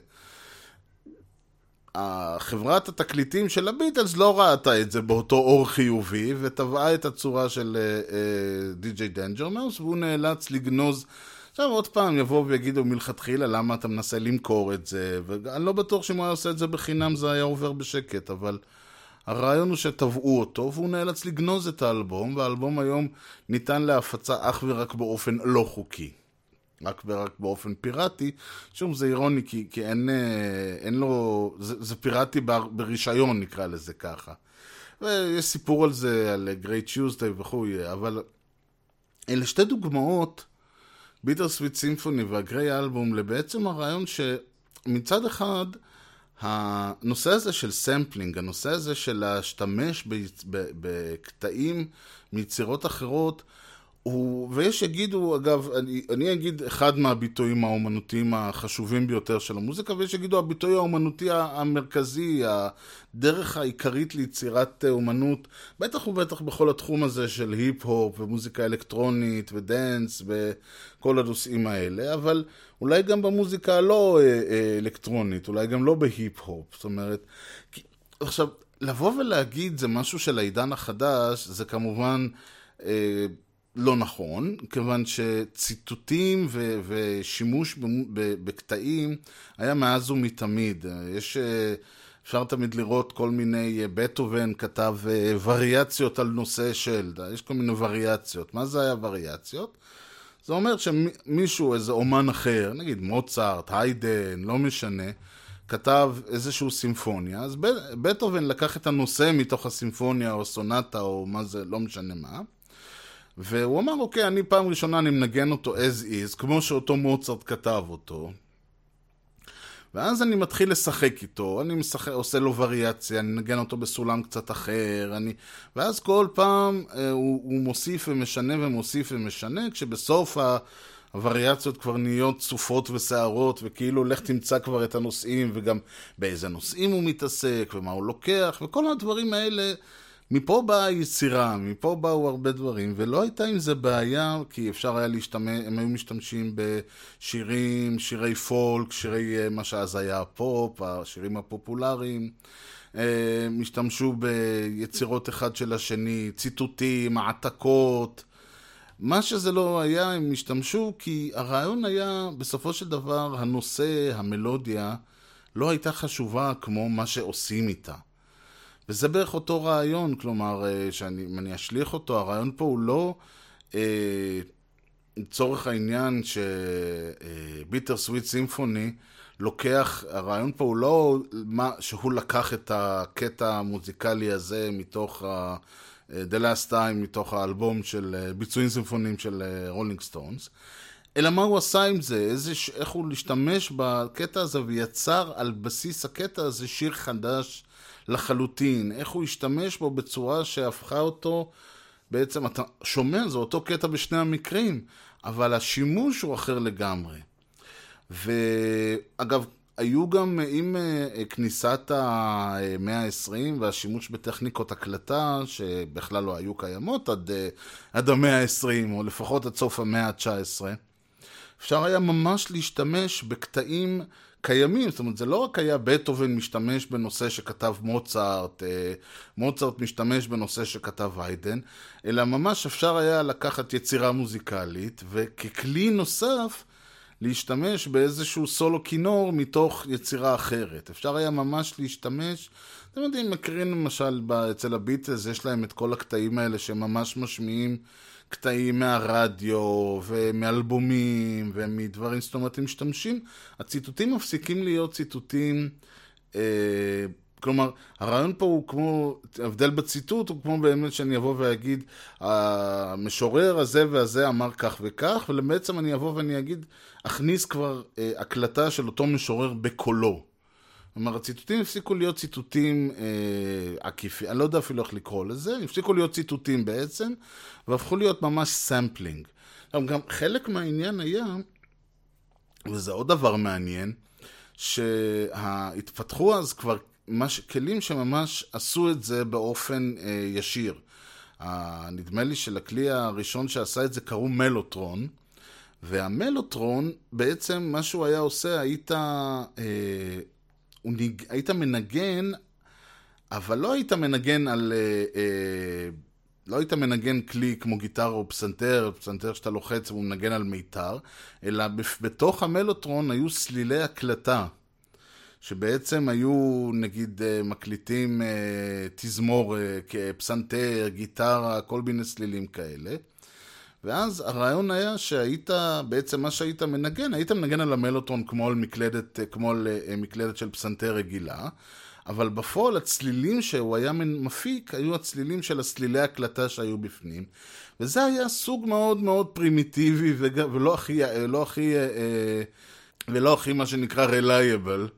חברת התקליטים של הביטלס לא ראתה את זה באותו אור חיובי, ותבעה את הצורה של די.ג'יי אה, דנג'ר מאוס, והוא נאלץ לגנוז. עכשיו עוד פעם יבואו ויגידו מלכתחילה למה אתה מנסה למכור את זה, ואני לא בטוח שאם הוא היה עושה את זה בחינם זה היה עובר בשקט, אבל הרעיון הוא שתבעו אותו, והוא נאלץ לגנוז את האלבום, והאלבום היום ניתן להפצה אך ורק באופן לא חוקי. רק ורק באופן פיראטי, שוב זה אירוני כי, כי אין, אה, אין לו, זה, זה פיראטי ברישיון נקרא לזה ככה. ויש סיפור על זה, על Grey Tuesday וכו', אבל אלה שתי דוגמאות, Bitter Sweet Symphony וה Grey Album, לבעצם הרעיון שמצד אחד, הנושא הזה של sampling, הנושא הזה של להשתמש בקטעים מיצירות אחרות, הוא, ויש שיגידו, אגב, אני, אני אגיד אחד מהביטויים האומנותיים החשובים ביותר של המוזיקה, ויש שיגידו הביטוי האומנותי המרכזי, הדרך העיקרית ליצירת אומנות, בטח ובטח בכל התחום הזה של היפ-הופ ומוזיקה אלקטרונית ודנס וכל הנושאים האלה, אבל אולי גם במוזיקה הלא אה, אה, אלקטרונית, אולי גם לא בהיפ-הופ, זאת אומרת, עכשיו, לבוא ולהגיד זה משהו של העידן החדש, זה כמובן... אה, לא נכון, כיוון שציטוטים ו- ושימוש בקטעים היה מאז ומתמיד. יש, אפשר תמיד לראות כל מיני, בטהובן כתב אה, וריאציות על נושא של, יש כל מיני וריאציות. מה זה היה וריאציות? זה אומר שמישהו, איזה אומן אחר, נגיד מוצרט, היידן, לא משנה, כתב איזשהו סימפוניה, אז בטהובן לקח את הנושא מתוך הסימפוניה או סונטה או מה זה, לא משנה מה. והוא אמר, אוקיי, אני פעם ראשונה אני מנגן אותו as is, כמו שאותו מוצרט כתב אותו. ואז אני מתחיל לשחק איתו, אני משחק, עושה לו וריאציה, אני מנגן אותו בסולם קצת אחר, אני... ואז כל פעם אה, הוא, הוא מוסיף ומשנה ומוסיף ומשנה, כשבסוף ה... הווריאציות כבר נהיות צופות ושערות, וכאילו לך תמצא כבר את הנושאים, וגם באיזה נושאים הוא מתעסק, ומה הוא לוקח, וכל הדברים האלה מפה באה היצירה, מפה באו הרבה דברים, ולא הייתה עם זה בעיה, כי אפשר היה להשתמש, הם היו משתמשים בשירים, שירי פולק, שירי אה, מה שאז היה הפופ, השירים הפופולריים. אה, הם השתמשו ביצירות אחד של השני, ציטוטים, העתקות. מה שזה לא היה, הם השתמשו כי הרעיון היה, בסופו של דבר, הנושא, המלודיה, לא הייתה חשובה כמו מה שעושים איתה. וזה בערך אותו רעיון, כלומר, אה, שאני, אם אני אשליך אותו, הרעיון פה הוא לא אה, לצורך העניין ש Bitter Sweet Symphony לוקח, הרעיון פה הוא לא מה, שהוא לקח את הקטע המוזיקלי הזה מתוך ה... The Last Time, מתוך האלבום של אה, ביצועים סימפוניים של Rolling Stones, אלא מה הוא עשה עם זה, איזה, איך הוא להשתמש בקטע הזה ויצר על בסיס הקטע הזה שיר חדש לחלוטין, איך הוא השתמש בו בצורה שהפכה אותו, בעצם אתה שומע, זה אותו קטע בשני המקרים, אבל השימוש הוא אחר לגמרי. ואגב, היו גם עם אה, כניסת המאה ה-20 והשימוש בטכניקות הקלטה, שבכלל לא היו קיימות עד, אה, עד המאה ה-20, או לפחות עד סוף המאה ה-19, אפשר היה ממש להשתמש בקטעים קיימים, זאת אומרת, זה לא רק היה בטהובן משתמש בנושא שכתב מוצרט, אה, מוצרט משתמש בנושא שכתב היידן, אלא ממש אפשר היה לקחת יצירה מוזיקלית, וככלי נוסף, להשתמש באיזשהו סולו כינור מתוך יצירה אחרת. אפשר היה ממש להשתמש, אתם יודעים, מכירים למשל אצל הביטלס, יש להם את כל הקטעים האלה שממש משמיעים קטעים מהרדיו ומאלבומים ומדברים, זאת אומרת, הם משתמשים, הציטוטים מפסיקים להיות ציטוטים, אה, כלומר, הרעיון פה הוא כמו, ההבדל בציטוט הוא כמו באמת שאני אבוא ואגיד, המשורר הזה והזה אמר כך וכך, ובעצם אני אבוא ואני אגיד, אכניס כבר אה, הקלטה של אותו משורר בקולו. כלומר, הציטוטים הפסיקו להיות ציטוטים אה, עקיפים, אני לא יודע אפילו איך לקרוא לזה, הפסיקו להיות ציטוטים בעצם, והפכו להיות ממש sampling. גם חלק מהעניין היה, וזה עוד דבר מעניין, שהתפתחו אז כבר מש, כלים שממש עשו את זה באופן אה, ישיר. אה, נדמה לי שלכלי הראשון שעשה את זה קראו מלוטרון, והמלוטרון, בעצם מה שהוא היה עושה, היית... אה, ניג... היית מנגן, אבל לא היית מנגן על... אה, אה, לא היית מנגן כלי כמו גיטרה או פסנתר, פסנתר שאתה לוחץ והוא מנגן על מיתר, אלא בתוך המלוטרון היו סלילי הקלטה, שבעצם היו נגיד אה, מקליטים אה, תזמור, אה, פסנתר, גיטרה, כל מיני סלילים כאלה. ואז הרעיון היה שהיית, בעצם מה שהיית מנגן, היית מנגן על המלוטרון כמו על מקלדת, כמו על אה, מקלדת של פסנתר רגילה, אבל בפועל הצלילים שהוא היה מפיק היו הצלילים של הסלילי הקלטה שהיו בפנים, וזה היה סוג מאוד מאוד פרימיטיבי ולא הכי, לא הכי, אה, ולא הכי מה שנקרא reliable,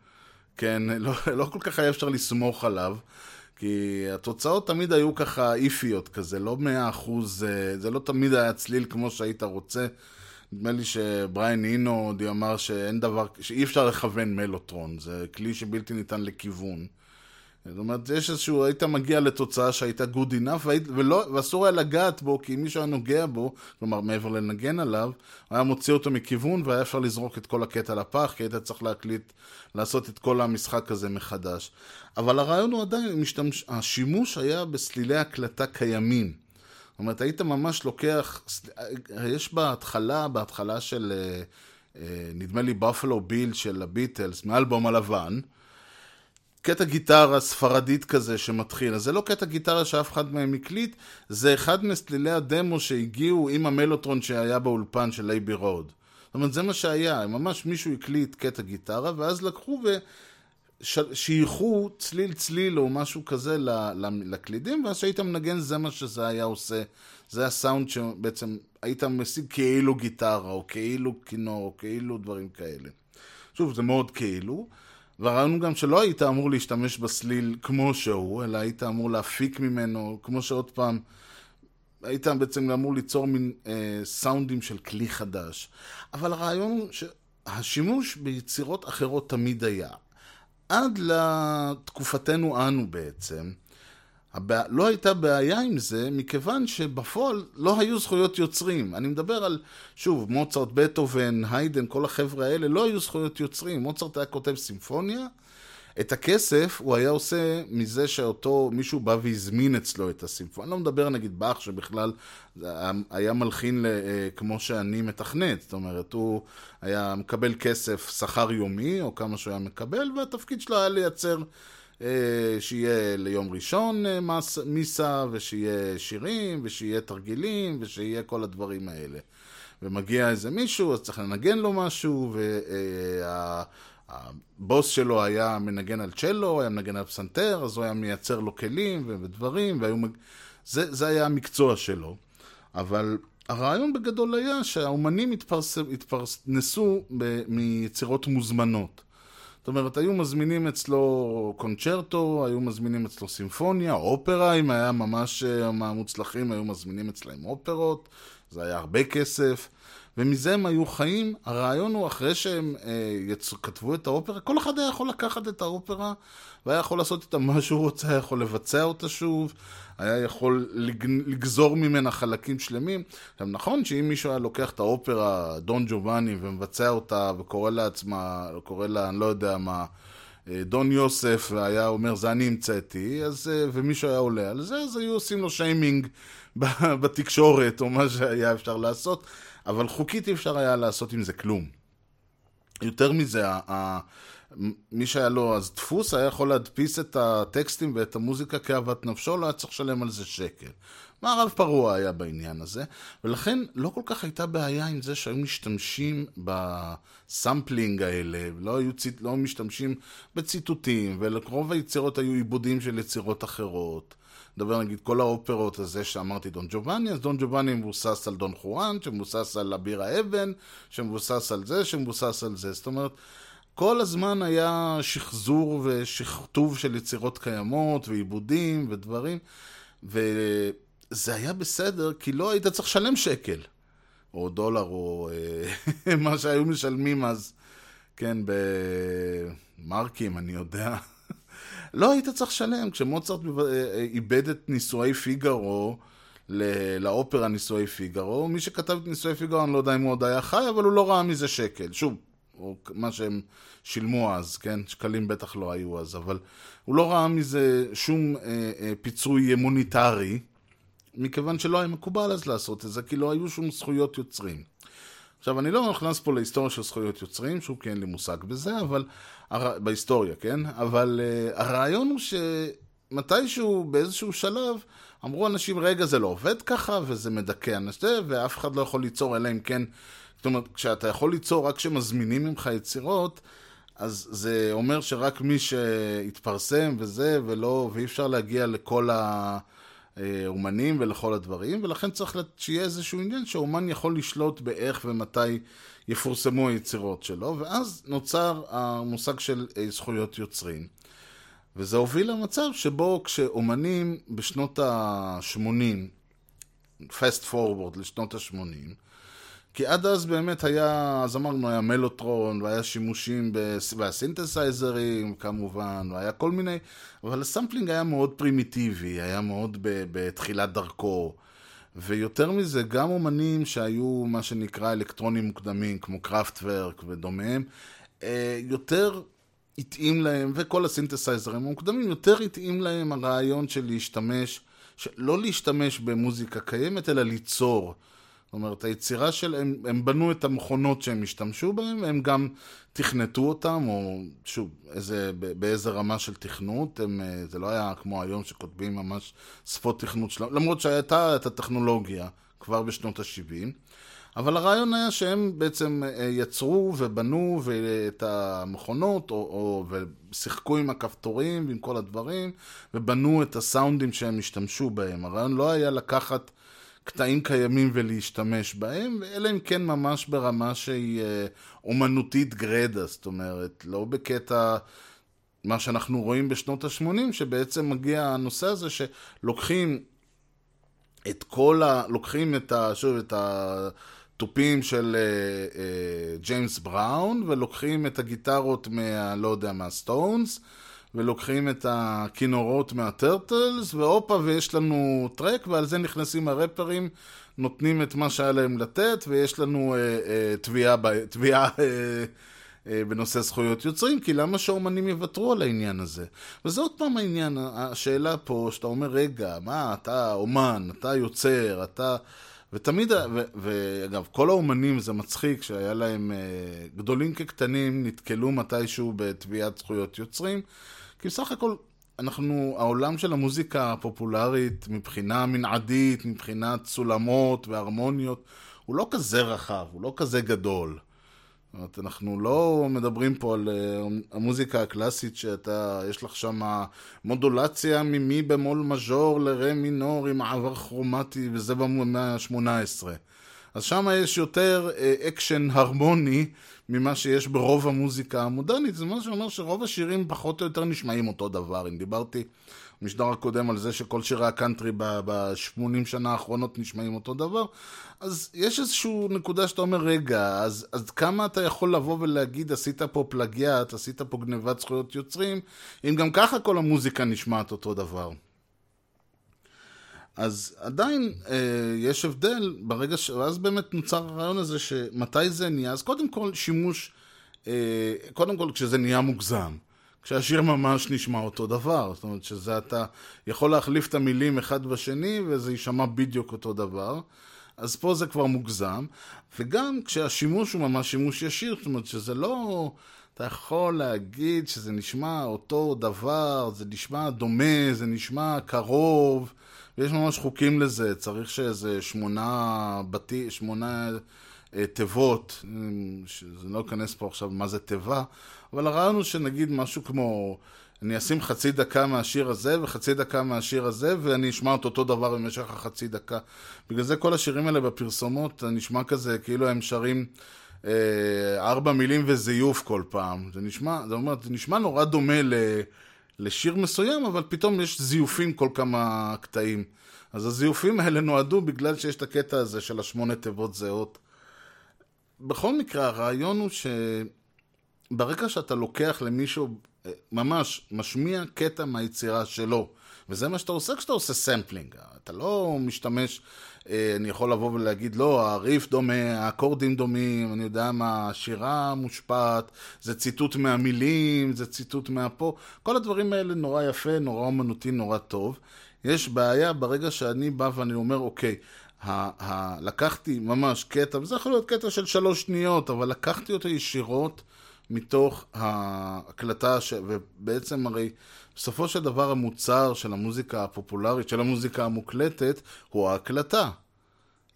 כן, לא, לא כל כך היה אפשר לסמוך עליו. כי התוצאות תמיד היו ככה איפיות כזה, לא מאה אחוז, אה, זה לא תמיד היה צליל כמו שהיית רוצה. נדמה לי שבריין אינו עוד אמר שאין דבר, שאי אפשר לכוון מלוטרון, זה כלי שבלתי ניתן לכיוון. זאת אומרת, יש איזשהו, היית מגיע לתוצאה שהייתה good enough, והיית, ולא, ואסור היה לגעת בו, כי אם מישהו היה נוגע בו, כלומר מעבר לנגן עליו, היה מוציא אותו מכיוון, והיה אפשר לזרוק את כל הקטע לפח, כי היית צריך להקליט, לעשות את כל המשחק הזה מחדש. אבל הרעיון הוא עדיין, משתמש, השימוש היה בסלילי הקלטה קיימים. זאת אומרת, היית ממש לוקח, יש בהתחלה, בהתחלה של, אה, אה, נדמה לי, ב Bungalow Bill של הביטלס, מאלבום הלבן, קטע גיטרה ספרדית כזה שמתחיל. אז זה לא קטע גיטרה שאף אחד מהם הקליט, זה אחד מסלילי הדמו שהגיעו עם המלוטרון שהיה באולפן של Abbey Road. זאת אומרת, זה מה שהיה, ממש מישהו הקליט קטע גיטרה, ואז לקחו ושייכו צליל צליל או משהו כזה לקלידים, ואז כשהיית מנגן זה מה שזה היה עושה. זה הסאונד שבעצם היית משיג כאילו גיטרה, או כאילו כינור, או כאילו דברים כאלה. שוב, זה מאוד כאילו. והרעיון גם שלא היית אמור להשתמש בסליל כמו שהוא, אלא היית אמור להפיק ממנו, כמו שעוד פעם, היית בעצם אמור ליצור מין אה, סאונדים של כלי חדש. אבל הרעיון הוא שהשימוש ביצירות אחרות תמיד היה. עד לתקופתנו אנו בעצם, הבע... לא הייתה בעיה עם זה, מכיוון שבפועל לא היו זכויות יוצרים. אני מדבר על, שוב, מוצרט, בטהובן, היידן, כל החבר'ה האלה, לא היו זכויות יוצרים. מוצרט היה כותב סימפוניה, את הכסף הוא היה עושה מזה שאותו מישהו בא והזמין אצלו את הסימפוניה. אני לא מדבר נגיד באך שבכלל היה מלחין אה, כמו שאני מתכנת. זאת אומרת, הוא היה מקבל כסף, שכר יומי, או כמה שהוא היה מקבל, והתפקיד שלו היה לייצר... אה, שיהיה ליום ראשון אה, מס, מיסה, ושיהיה שירים, ושיהיה תרגילים, ושיהיה כל הדברים האלה. ומגיע איזה מישהו, אז צריך לנגן לו משהו, והבוס שלו היה מנגן על צ'לו, היה מנגן על פסנתר, אז הוא היה מייצר לו כלים ודברים, והיו... זה, זה היה המקצוע שלו. אבל הרעיון בגדול היה שהאומנים התפרס... התפרנסו מיצירות מוזמנות. זאת אומרת, היו מזמינים אצלו קונצ'רטו, היו מזמינים אצלו סימפוניה, אופרה, אם היה ממש אה, מהמוצלחים, היו מזמינים אצלם אופרות, זה היה הרבה כסף, ומזה הם היו חיים. הרעיון הוא, אחרי שהם אה, יצ... כתבו את האופרה, כל אחד היה יכול לקחת את האופרה, והיה יכול לעשות איתה מה שהוא רוצה, היה יכול לבצע אותה שוב, היה יכול לגזור ממנה חלקים שלמים. עכשיו, נכון שאם מישהו היה לוקח את האופרה דון ג'ובאני ומבצע אותה וקורא לעצמה, קורא לה, אני לא יודע מה, אה, דון יוסף, והיה אומר, זה אני המצאתי, אז, אה, ומישהו היה עולה על זה, אז היו עושים לו שיימינג בתקשורת, או מה שהיה אפשר לעשות, אבל חוקית אי אפשר היה לעשות עם זה כלום. יותר מזה, מי שהיה לו אז דפוס היה יכול להדפיס את הטקסטים ואת המוזיקה כאוות נפשו, לא היה צריך לשלם על זה שקל. מערב פרוע היה בעניין הזה, ולכן לא כל כך הייתה בעיה עם זה שהיו משתמשים ב sampling האלה, לא היו לא משתמשים בציטוטים, ולרוב היצירות היו עיבודים של יצירות אחרות. נדבר נגיד כל האופרות הזה שאמרתי דון ג'ובאני, אז דון ג'ובאני מבוסס על דון חואן, שמבוסס על אביר האבן, שמבוסס על זה, שמבוסס על זה. זאת אומרת, כל הזמן היה שחזור ושכתוב של יצירות קיימות ועיבודים ודברים, וזה היה בסדר, כי לא היית צריך לשלם שקל, או דולר, או אה, מה שהיו משלמים אז, כן, במרקים, אני יודע. לא היית צריך לשלם. כשמוצרט אה, איבד את נישואי פיגארו, לאופרה נישואי פיגארו, מי שכתב את נישואי פיגארו, אני לא יודע אם הוא עוד היה חי, אבל הוא לא ראה מזה שקל. שוב, או מה שהם שילמו אז, כן? שקלים בטח לא היו אז, אבל הוא לא ראה מזה שום אה, אה, פיצוי מוניטרי, מכיוון שלא היה מקובל אז לעשות את זה, כי לא היו שום זכויות יוצרים. עכשיו, אני לא נכנס פה להיסטוריה של זכויות יוצרים, שוב כי אין לי מושג בזה, אבל... הר... בהיסטוריה, כן? אבל uh, הרעיון הוא שמתישהו, באיזשהו שלב, אמרו אנשים, רגע, זה לא עובד ככה, וזה מדכא אנשים, ואף אחד לא יכול ליצור, אלא אם כן זאת אומרת, כשאתה יכול ליצור רק כשמזמינים ממך יצירות, אז זה אומר שרק מי שהתפרסם וזה, ולא, ואי אפשר להגיע לכל האומנים ולכל הדברים, ולכן צריך שיהיה איזשהו עניין שהאומן יכול לשלוט באיך ומתי יפורסמו היצירות שלו, ואז נוצר המושג של אה, זכויות יוצרים. וזה הוביל למצב שבו כשאומנים בשנות ה-80, fast forward לשנות ה-80, כי עד אז באמת היה, אז אמרנו, היה מלוטרון, והיה שימושים, והסינתסייזרים כמובן, והיה כל מיני, אבל ה sampling היה מאוד פרימיטיבי, היה מאוד בתחילת דרכו. ויותר מזה, גם אומנים שהיו מה שנקרא אלקטרונים מוקדמים, כמו Kraftwerk ודומיהם, אה, יותר התאים להם, וכל הסינתסייזרים המוקדמים, יותר התאים להם הרעיון של להשתמש, לא להשתמש במוזיקה קיימת, אלא ליצור. זאת אומרת, היצירה שלהם, הם בנו את המכונות שהם השתמשו בהן, הם גם תכנתו אותם, או שוב, איזה, באיזה רמה של תכנות, הם, אה, זה לא היה כמו היום שכותבים ממש שפות תכנות שלהם, למרות שהייתה את הטכנולוגיה כבר בשנות ה-70, אבל הרעיון היה שהם בעצם אה, יצרו ובנו את המכונות, או, או, ושיחקו עם הכפתורים ועם כל הדברים, ובנו את הסאונדים שהם השתמשו בהם. הרעיון לא היה לקחת... קטעים קיימים ולהשתמש בהם, אלא אם כן ממש ברמה שהיא אה, אומנותית גרדה, זאת אומרת, לא בקטע... מה שאנחנו רואים בשנות ה-80, שבעצם מגיע הנושא הזה שלוקחים את כל ה... לוקחים את ה... שוב, את התופים של uh, uh, ג'יימס בראון, ולוקחים את הגיטרות מה... לא יודע, מהסטונס, ולוקחים את הכינורות מהטרטלס, והופה, ויש לנו טרק, ועל זה נכנסים הרפרים, נותנים את מה שהיה להם לתת, ויש לנו אה, אה, תביעה, ב- תביעה אה, אה, בנושא זכויות יוצרים, כי למה שהאומנים יוותרו על העניין הזה? וזה עוד פעם העניין, השאלה פה, שאתה אומר, רגע, מה, אתה אומן, אתה יוצר, אתה... ותמיד, ו- ואגב, כל האומנים, זה מצחיק, שהיה להם, אה, גדולים כקטנים, נתקלו מתישהו בתביעת זכויות יוצרים, כי בסך הכל, אנחנו, העולם של המוזיקה הפופולרית, מבחינה מנעדית, מבחינת סולמות והרמוניות, הוא לא כזה רחב, הוא לא כזה גדול. זאת אומרת, אנחנו לא מדברים פה על uh, המוזיקה הקלאסית שאתה, יש לך שם מודולציה ממי במול מז'ור לרה מינור עם מעבר כרומטי וזה במאה ה-18. אז שם יש יותר אה, אקשן הרמוני ממה שיש ברוב המוזיקה המודרנית, זה מה שאומר שרוב השירים פחות או יותר נשמעים אותו דבר. אם דיברתי במשדר הקודם על זה שכל שירי הקאנטרי ב-80 שנה האחרונות נשמעים אותו דבר, אז יש איזושהי נקודה שאתה אומר, רגע, אז, אז כמה אתה יכול לבוא ולהגיד, עשית פה פלגיאט, עשית פה גנבת זכויות יוצרים, אם גם ככה כל המוזיקה נשמעת אותו דבר. אז עדיין אה, יש הבדל ברגע ש... ואז באמת נוצר הרעיון הזה שמתי זה נהיה, אז קודם כל שימוש, אה, קודם כל כשזה נהיה מוגזם. כשהשיר ממש נשמע אותו דבר, זאת אומרת שזה אתה יכול להחליף את המילים אחד בשני וזה יישמע בדיוק אותו דבר, אז פה זה כבר מוגזם, וגם כשהשימוש הוא ממש שימוש ישיר, זאת אומרת שזה לא, אתה יכול להגיד שזה נשמע אותו דבר, זה נשמע דומה, זה נשמע קרוב, ויש ממש חוקים לזה, צריך שאיזה שמונה בתי, שמונה אה, תיבות, שזה לא אכנס פה עכשיו מה זה תיבה, אבל הרעיון הוא שנגיד משהו כמו, אני אשים חצי דקה מהשיר הזה וחצי דקה מהשיר הזה, ואני אשמע את אותו דבר במשך החצי דקה. בגלל זה כל השירים האלה בפרסומות, נשמע כזה כאילו הם שרים אה, ארבע מילים וזיוף כל פעם. זה נשמע, זה אומר, זה נשמע נורא דומה ל... לשיר מסוים, אבל פתאום יש זיופים כל כמה קטעים. אז הזיופים האלה נועדו בגלל שיש את הקטע הזה של השמונה תיבות זהות. בכל מקרה, הרעיון הוא שברגע שאתה לוקח למישהו, אה, ממש משמיע קטע מהיצירה שלו, וזה מה שאתה עושה כשאתה עושה sampling. אתה לא משתמש, אני יכול לבוא ולהגיד, לא, הריף דומה, האקורדים דומים, אני יודע מה, השירה מושפעת, זה ציטוט מהמילים, זה ציטוט מהפה, כל הדברים האלה נורא יפה, נורא אומנותי, נורא טוב. יש בעיה ברגע שאני בא ואני אומר, אוקיי, ה- ה- לקחתי ממש קטע, וזה יכול להיות קטע של שלוש שניות, אבל לקחתי אותו ישירות מתוך ההקלטה, ש... ובעצם הרי בסופו של דבר המוצר של המוזיקה הפופולרית, של המוזיקה המוקלטת, הוא ההקלטה.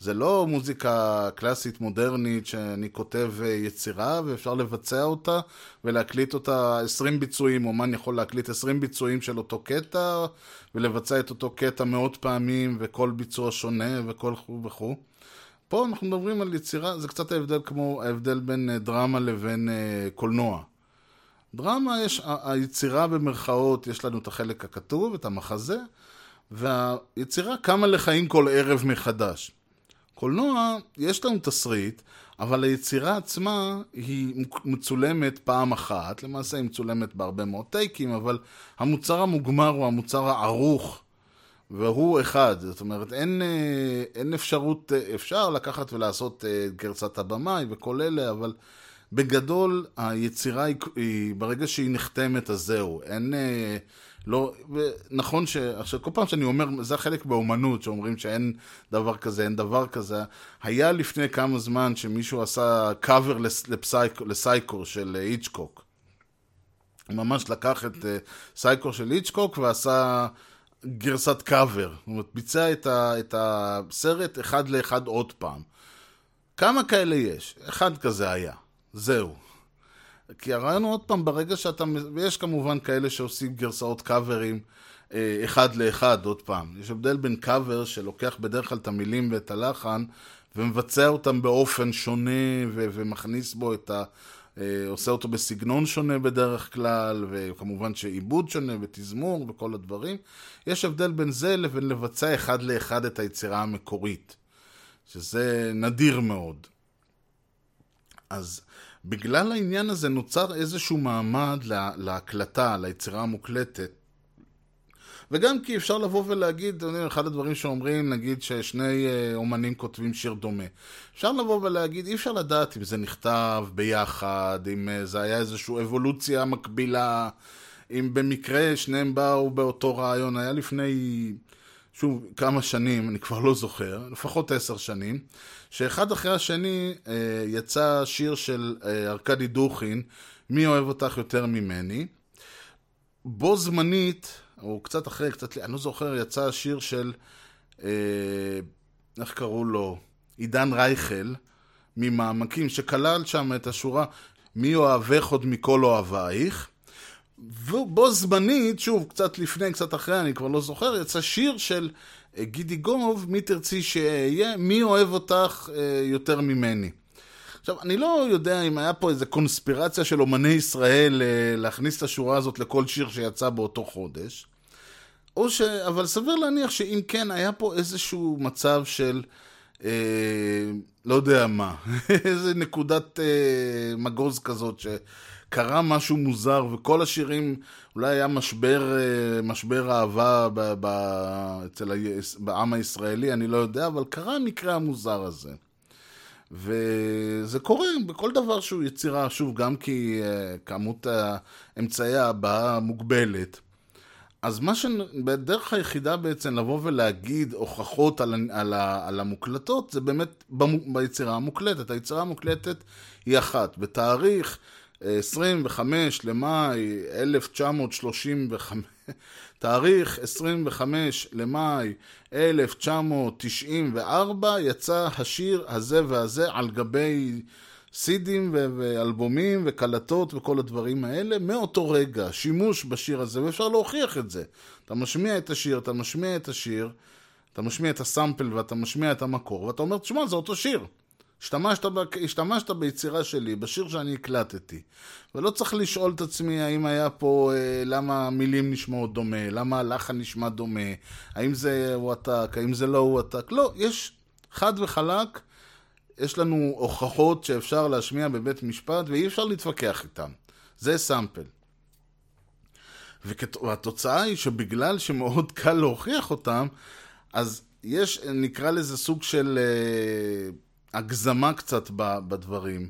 זה לא מוזיקה קלאסית מודרנית שאני כותב אה, יצירה ואפשר לבצע אותה ולהקליט אותה 20 ביצועים, אומן יכול להקליט 20 ביצועים של אותו קטע ולבצע את אותו קטע מאות פעמים וכל ביצוע שונה וכל וכו'. פה אנחנו מדברים על יצירה, זה קצת ההבדל כמו ההבדל בין אה, דרמה לבין uh, קולנוע. דרמה יש, היצירה במרכאות, יש לנו את החלק הכתוב, את המחזה, והיצירה קמה לחיים כל ערב מחדש. קולנוע, יש לנו תסריט, אבל היצירה עצמה היא מצולמת פעם אחת, למעשה היא מצולמת בהרבה מאוד טייקים, אבל המוצר המוגמר הוא המוצר הערוך, והוא אחד, זאת אומרת, אין, אין אפשרות, אפשר לקחת ולעשות גרסת הבמאי וכל אלה, אבל בגדול היצירה היא, היא ברגע שהיא נחתמת אז זהו, אין... לא, נכון ש... עכשיו, כל פעם שאני אומר, זה החלק באומנות, שאומרים שאין דבר כזה, אין דבר כזה. היה לפני כמה זמן שמישהו עשה קאבר לפסייקו, לסייקור של היצ'קוק. הוא ממש לקח את uh, סייקור של היצ'קוק ועשה גרסת קאבר. זאת אומרת, ביצע את, ה, את הסרט אחד לאחד עוד פעם. כמה כאלה יש? אחד כזה היה. זהו. כי הרעיון הוא עוד פעם, ברגע שאתה, ויש כמובן כאלה שעושים גרסאות קאברים אה, אחד לאחד, עוד פעם. יש הבדל בין קאבר שלוקח בדרך כלל את המילים ואת הלחן ומבצע אותם באופן שונה ו- ומכניס בו את ה... אה, עושה אותו בסגנון שונה בדרך כלל, וכמובן שעיבוד שונה ותזמור וכל הדברים. יש הבדל בין זה לבין לבצע אחד לאחד את היצירה המקורית, שזה נדיר מאוד. אז בגלל העניין הזה נוצר איזשהו מעמד לה, להקלטה, ליצירה המוקלטת. וגם כי אפשר לבוא ולהגיד, אחד הדברים שאומרים, נגיד ששני אה, אומנים כותבים שיר דומה. אפשר לבוא ולהגיד, אי אפשר לדעת אם זה נכתב ביחד, אם אה, זה היה איזושהי אבולוציה מקבילה, אם במקרה שניהם באו באותו רעיון. היה לפני, שוב, כמה שנים, אני כבר לא זוכר, לפחות עשר שנים, שאחד אחרי השני אה, יצא שיר של אה, ארכדי דוכין, מי אוהב אותך יותר ממני. בו זמנית, או קצת אחרי, קצת, אני לא זוכר, יצא שיר של, אה, איך קראו לו? עידן רייכל, ממעמקים, שכלל שם את השורה מי אוהבך עוד מכל אוהבייך. ובו זמנית, שוב, קצת לפני, קצת אחרי, אני כבר לא זוכר, יצא שיר של אה, גידי גוב, מי תרצי שאהיה, מי אוהב אותך אה, יותר ממני. עכשיו, אני לא יודע אם היה פה איזה קונספירציה של אומני ישראל אה, להכניס את השורה הזאת לכל שיר שיצא באותו חודש, או ש... אבל סביר להניח שאם כן, היה פה איזשהו מצב של... אה, לא יודע מה, איזה נקודת אה, מגוז כזאת שקרה משהו מוזר וכל השירים, אולי היה משבר, אה, משבר אהבה ב, ב, אצל ה, בעם הישראלי, אני לא יודע, אבל קרה המקרה המוזר הזה. וזה קורה בכל דבר שהוא יצירה, שוב, גם כי uh, כמות אמצעי ההבעה מוגבלת. אז מה שבדרך היחידה בעצם לבוא ולהגיד הוכחות על, על, על המוקלטות, זה באמת ביצירה המוקלטת. היצירה המוקלטת היא אחת. בתאריך 25 אה, למאי 1935, תאריך 25 למאי 1994 יצא השיר הזה והזה על גבי סידים ואלבומים וקלטות וכל הדברים האלה. מאותו רגע, שימוש בשיר הזה, ואפשר להוכיח את זה. אתה משמיע את השיר, אתה משמיע את השיר, אתה משמיע את הסאמפל ואתה משמיע את המקור, ואתה אומר, תשמע, זה אותו שיר. השתמשת, השתמשת ביצירה שלי, בשיר שאני הקלטתי. ולא צריך לשאול את עצמי האם היה פה, אה, למה המילים נשמעות דומה, למה הלחן נשמע דומה, האם זה הוא עתק, האם זה לא הוא עתק. לא, יש חד וחלק, יש לנו הוכחות שאפשר להשמיע בבית משפט ואי אפשר להתווכח איתם. זה סאמפל. והתוצאה היא שבגלל שמאוד קל להוכיח אותם, אז יש, נקרא לזה סוג של... אה, הגזמה קצת בדברים.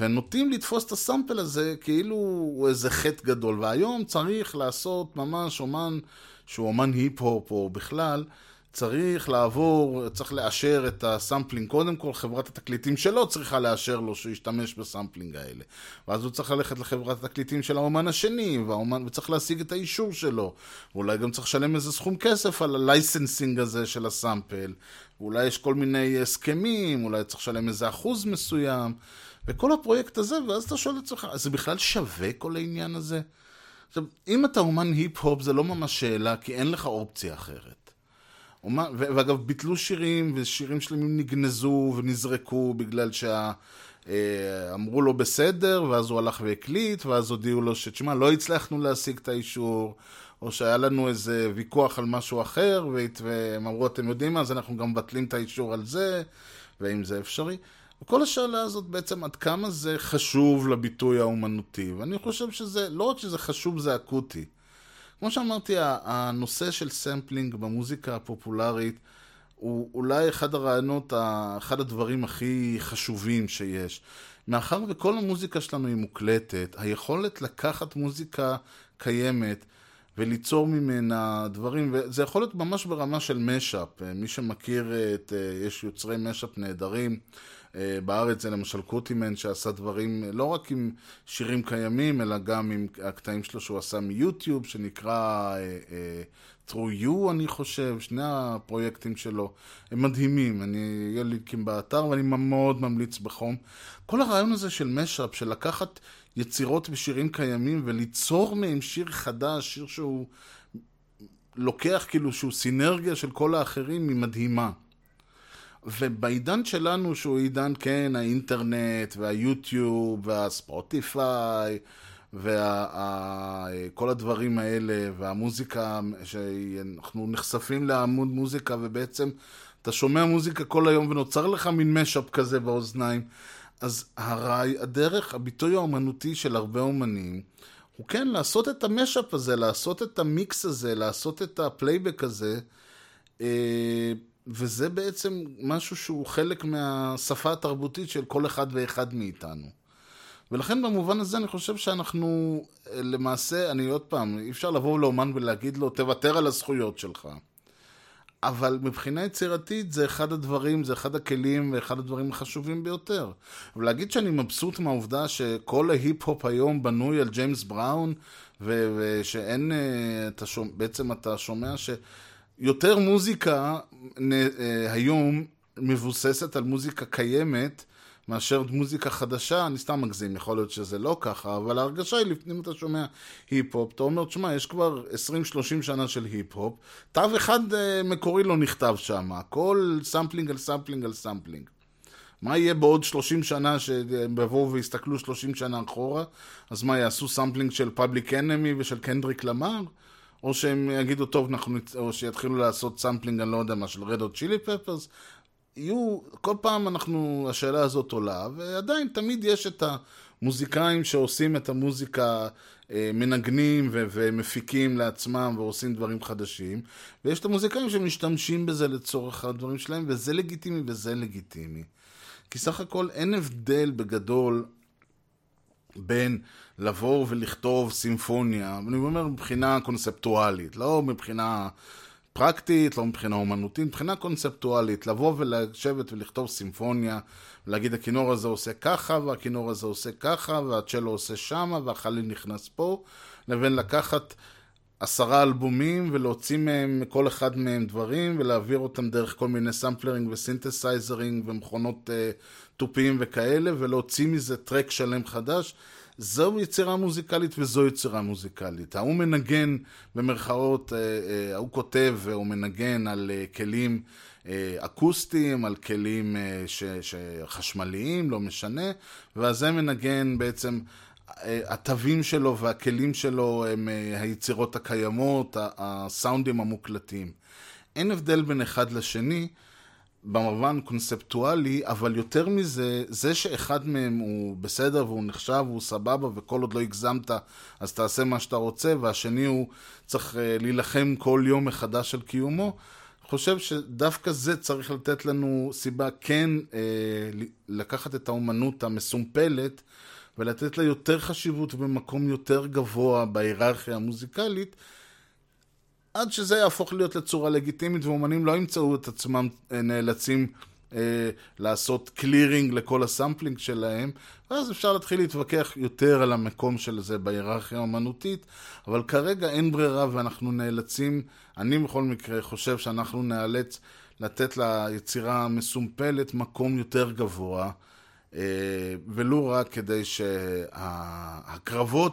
ונוטים לתפוס את הסאמפל הזה כאילו הוא איזה חטא גדול. והיום צריך לעשות ממש אומן שהוא אומן היפ-הופ או בכלל, צריך לעבור, צריך לאשר את ה sampling. קודם כל, חברת התקליטים שלו צריכה לאשר לו שהוא ישתמש ב sampling האלה. ואז הוא צריך ללכת לחברת התקליטים של האומן השני, והאומן, וצריך להשיג את האישור שלו. ואולי גם צריך לשלם איזה סכום כסף על ה licensing הזה של ה sample. ואולי יש כל מיני הסכמים, אולי צריך לשלם איזה אחוז מסוים. וכל הפרויקט הזה, ואז אתה שואל את עצמך, זה בכלל שווה כל העניין הזה? עכשיו, אם אתה אומן היפ-הופ זה לא ממש שאלה, כי אין לך אופציה אחרת. ואגב, ביטלו שירים, ושירים שלמים נגנזו ונזרקו בגלל שה... אה, אמרו לו בסדר, ואז הוא הלך והקליט, ואז הודיעו לו שתשמע, לא הצלחנו להשיג את האישור, או שהיה לנו איזה ויכוח על משהו אחר, והם אמרו, אתם יודעים מה, אז אנחנו גם מבטלים את האישור על זה, והאם זה אפשרי. וכל השאלה הזאת בעצם עד כמה זה חשוב לביטוי האומנותי, ואני חושב שזה, לא רק שזה חשוב, זה אקוטי. כמו שאמרתי, הנושא של sampling במוזיקה הפופולרית הוא אולי אחד הרעיונות, אחד הדברים הכי חשובים שיש. מאחר וכל המוזיקה שלנו היא מוקלטת, היכולת לקחת מוזיקה קיימת וליצור ממנה דברים, וזה יכול להיות ממש ברמה של mashup. מי שמכיר את, יש יוצרי mashup נהדרים. אה, בארץ זה למשל קוטימן שעשה דברים לא רק עם שירים קיימים, אלא גם עם הקטעים שלו שהוא עשה מיוטיוב, שנקרא Through You, אני חושב, שני הפרויקטים שלו הם מדהימים, אני אהיה לינקים באתר ואני מאוד ממליץ בחום. כל הרעיון הזה של משאפ, של לקחת יצירות ושירים קיימים וליצור מהם שיר חדש, שיר שהוא לוקח כאילו שהוא סינרגיה של כל האחרים, היא מדהימה. ובעידן שלנו, שהוא עידן, כן, האינטרנט והיוטיוב והספוטיפיי וכל הדברים האלה, והמוזיקה, שאנחנו נחשפים להמון מוזיקה, ובעצם אתה שומע מוזיקה כל היום ונוצר לך מין mashup כזה באוזניים. אז הרעי, הדרך, הביטוי האומנותי של הרבה אומנים, הוא כן לעשות את ה mashup הזה, לעשות את המיקס הזה, לעשות את הפלייבק הזה, אה, וזה בעצם משהו שהוא חלק מהשפה התרבותית של כל אחד ואחד מאיתנו. ולכן במובן הזה אני חושב שאנחנו אה, למעשה, אני עוד פעם, אי אפשר לבוא לאומן ולהגיד לו, תוותר על הזכויות שלך. אבל מבחינה יצירתית זה אחד הדברים, זה אחד הכלים ואחד הדברים החשובים ביותר. ולהגיד שאני מבסוט מהעובדה שכל ההיפ-הופ היום בנוי על ג'יימס בראון, ו- ושאין, אה, אתה שומע, בעצם אתה שומע שיותר מוזיקה אה, היום מבוססת על מוזיקה קיימת, מאשר מוזיקה חדשה, אני סתם מגזים, יכול להיות שזה לא ככה, אבל ההרגשה היא, לפעמים אתה שומע היפ-הופ, אתה אומר, תשמע, יש כבר 20-30 שנה של היפ-הופ, תו אחד אה, מקורי לא נכתב שם, הכל sampling על sampling על sampling. מה יהיה בעוד 30 שנה שהם יבואו ויסתכלו 30 שנה אחורה? אז מה, יעשו sampling של Public Enemy ושל קנדריק למר? או שהם יגידו, טוב, אנחנו, או שיתחילו לעשות sampling, אני לא יודע מה, של Red Hot Chili Peppers? יהיו, כל פעם אנחנו, השאלה הזאת עולה, ועדיין תמיד יש את המוזיקאים שעושים את המוזיקה, אה, מנגנים ו- ומפיקים לעצמם ועושים דברים חדשים, ויש את המוזיקאים שמשתמשים בזה לצורך הדברים שלהם, וזה לגיטימי וזה לגיטימי. כי סך הכל אין הבדל בגדול בין לבוא ולכתוב סימפוניה, ואני אומר מבחינה קונספטואלית, לא מבחינה פרקטית, לא מבחינה אומנותית, מבחינה קונספטואלית, לבוא ולשבת ולכתוב סימפוניה, ולהגיד הכינור הזה עושה ככה, והכינור הזה עושה ככה, והצ'לו עושה שמה, והחליל נכנס פה, לבין לקחת עשרה אלבומים ולהוציא מהם, כל אחד מהם דברים, ולהעביר אותם דרך כל מיני sampling ו synthesizing ומכונות אה, תופים וכאלה, ולהוציא מזה track שלם חדש. זו יצירה מוזיקלית וזו יצירה מוזיקלית. ההוא מנגן, במרכאות, אה, אה, ההוא כותב והוא מנגן על אה, כלים אקוסטיים, על כלים ש, שחשמליים, לא משנה, והזה מנגן בעצם, התווים שלו והכלים שלו הם היצירות הקיימות, הסאונדים המוקלטים. אין הבדל בין אחד לשני. במובן קונספטואלי, אבל יותר מזה, זה שאחד מהם הוא בסדר והוא נחשב והוא סבבה וכל עוד לא הגזמת אז תעשה מה שאתה רוצה, והשני הוא צריך אה, להילחם כל יום מחדש על קיומו, חושב שדווקא זה צריך לתת לנו סיבה כן אה, לקחת את האומנות המסומפלת ולתת לה יותר חשיבות במקום יותר גבוה בהיררכיה המוזיקלית, עד שזה יהפוך להיות לצורה לגיטימית, ואומנים לא ימצאו את עצמם אה, נאלצים אה, לעשות clearing לכל הסמפלינג שלהם, ואז אפשר להתחיל להתווכח יותר על המקום של זה בהיררכיה האומנותית, אבל כרגע אין ברירה ואנחנו נאלצים, אני בכל מקרה חושב שאנחנו נאלץ לתת ליצירה המסומפלת מקום יותר גבוה. אה, ולו רק כדי שהקרבות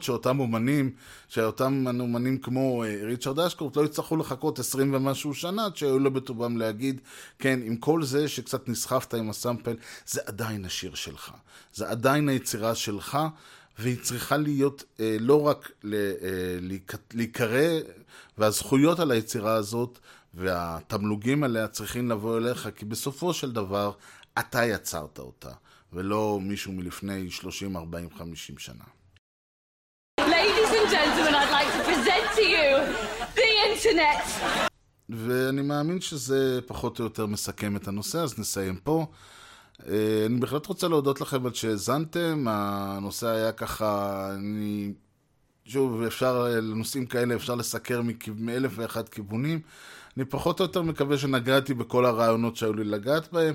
שאותם אומנים, שאותם אומנים כמו אה, ריצ'רד אשקורט לא יצטרכו לחכות עשרים ומשהו שנה עד שהיו לו בטובם להגיד, כן, עם כל זה שקצת נסחפת עם הסאמפל, זה עדיין השיר שלך, זה עדיין היצירה שלך. והיא צריכה להיות אה, לא רק ל, אה, להיקרא, והזכויות על היצירה הזאת והתמלוגים עליה צריכים לבוא אליך, כי בסופו של דבר אתה יצרת אותה. ולא מישהו מלפני 30, 40, 50 שנה. Ladies and gentlemen, I'd like to present to you the internet. ואני מאמין שזה פחות או יותר מסכם את הנושא, אז נסיים פה. אה, אני בהחלט רוצה להודות לכם על שהאזנתם, הנושא היה ככה, אני... שוב, אפשר, לנושאים כאלה אפשר לסקר מאלף ואחד כיוונים. אני פחות או יותר מקווה שנגעתי בכל הרעיונות שהיו לי לגעת בהם.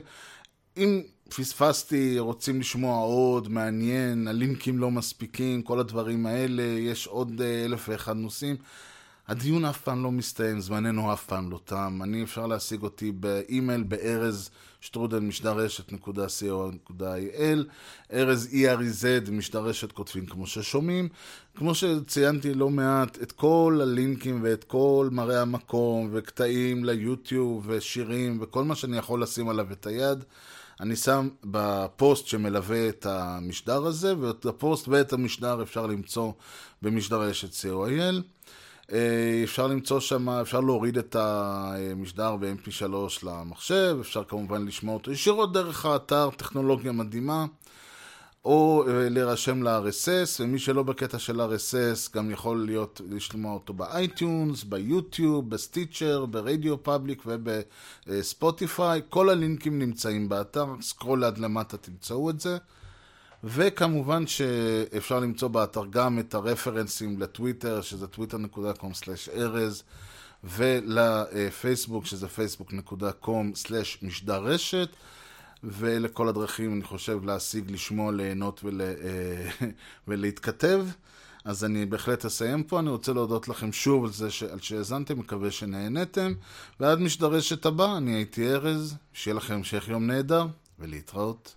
אם פספסתי, רוצים לשמוע עוד, מעניין, הלינקים לא מספיקים, כל הדברים האלה, יש עוד אה, אלף ואחד נושאים. הדיון אף פעם לא מסתיים, זמננו אף פעם לא תם. אני אפשר להשיג אותי באימייל ב-ארז שטרודל משדרשת נקודה co.il ארז E-R-Z משדרשת כותבים כמו ששומעים. כמו שציינתי לא מעט, את כל הלינקים ואת כל מראה המקום וקטעים ליוטיוב ושירים וכל מה שאני יכול לשים עליו את היד. אני שם בפוסט שמלווה את המשדר הזה, ואת הפוסט ואת המשדר אפשר למצוא במשדרשת co.il. אה, אפשר למצוא שם, אפשר להוריד את המשדר ב-mp3 למחשב, אפשר כמובן לשמוע אותו ישירות דרך האתר, טכנולוגיה מדהימה. או אה, להירשם ל-RSS, ומי שלא בקטע של RSS גם יכול להיות, לשמוע אותו ב-iTunes, ב-YouTube, ב-Stitcher, ב-RadioPublic וב-Spotify. כל הלינקים נמצאים באתר, scroll עד למטה תמצאו את זה. וכמובן שאפשר למצוא באתר גם את הרפרנסים לטוויטר, שזה twitter.com/ארז, ולפייסבוק, שזה facebook.com/משדר רשת. ולכל הדרכים, אני חושב, להשיג, לשמוע, ליהנות ול, אה, ולהתכתב. אז אני בהחלט אסיים פה. אני רוצה להודות לכם שוב על זה שהאזנתם, מקווה שנהנתם. ועד משדרשת הבא, אני הייתי ארז, שיהיה לכם המשך יום נהדר, ולהתראות.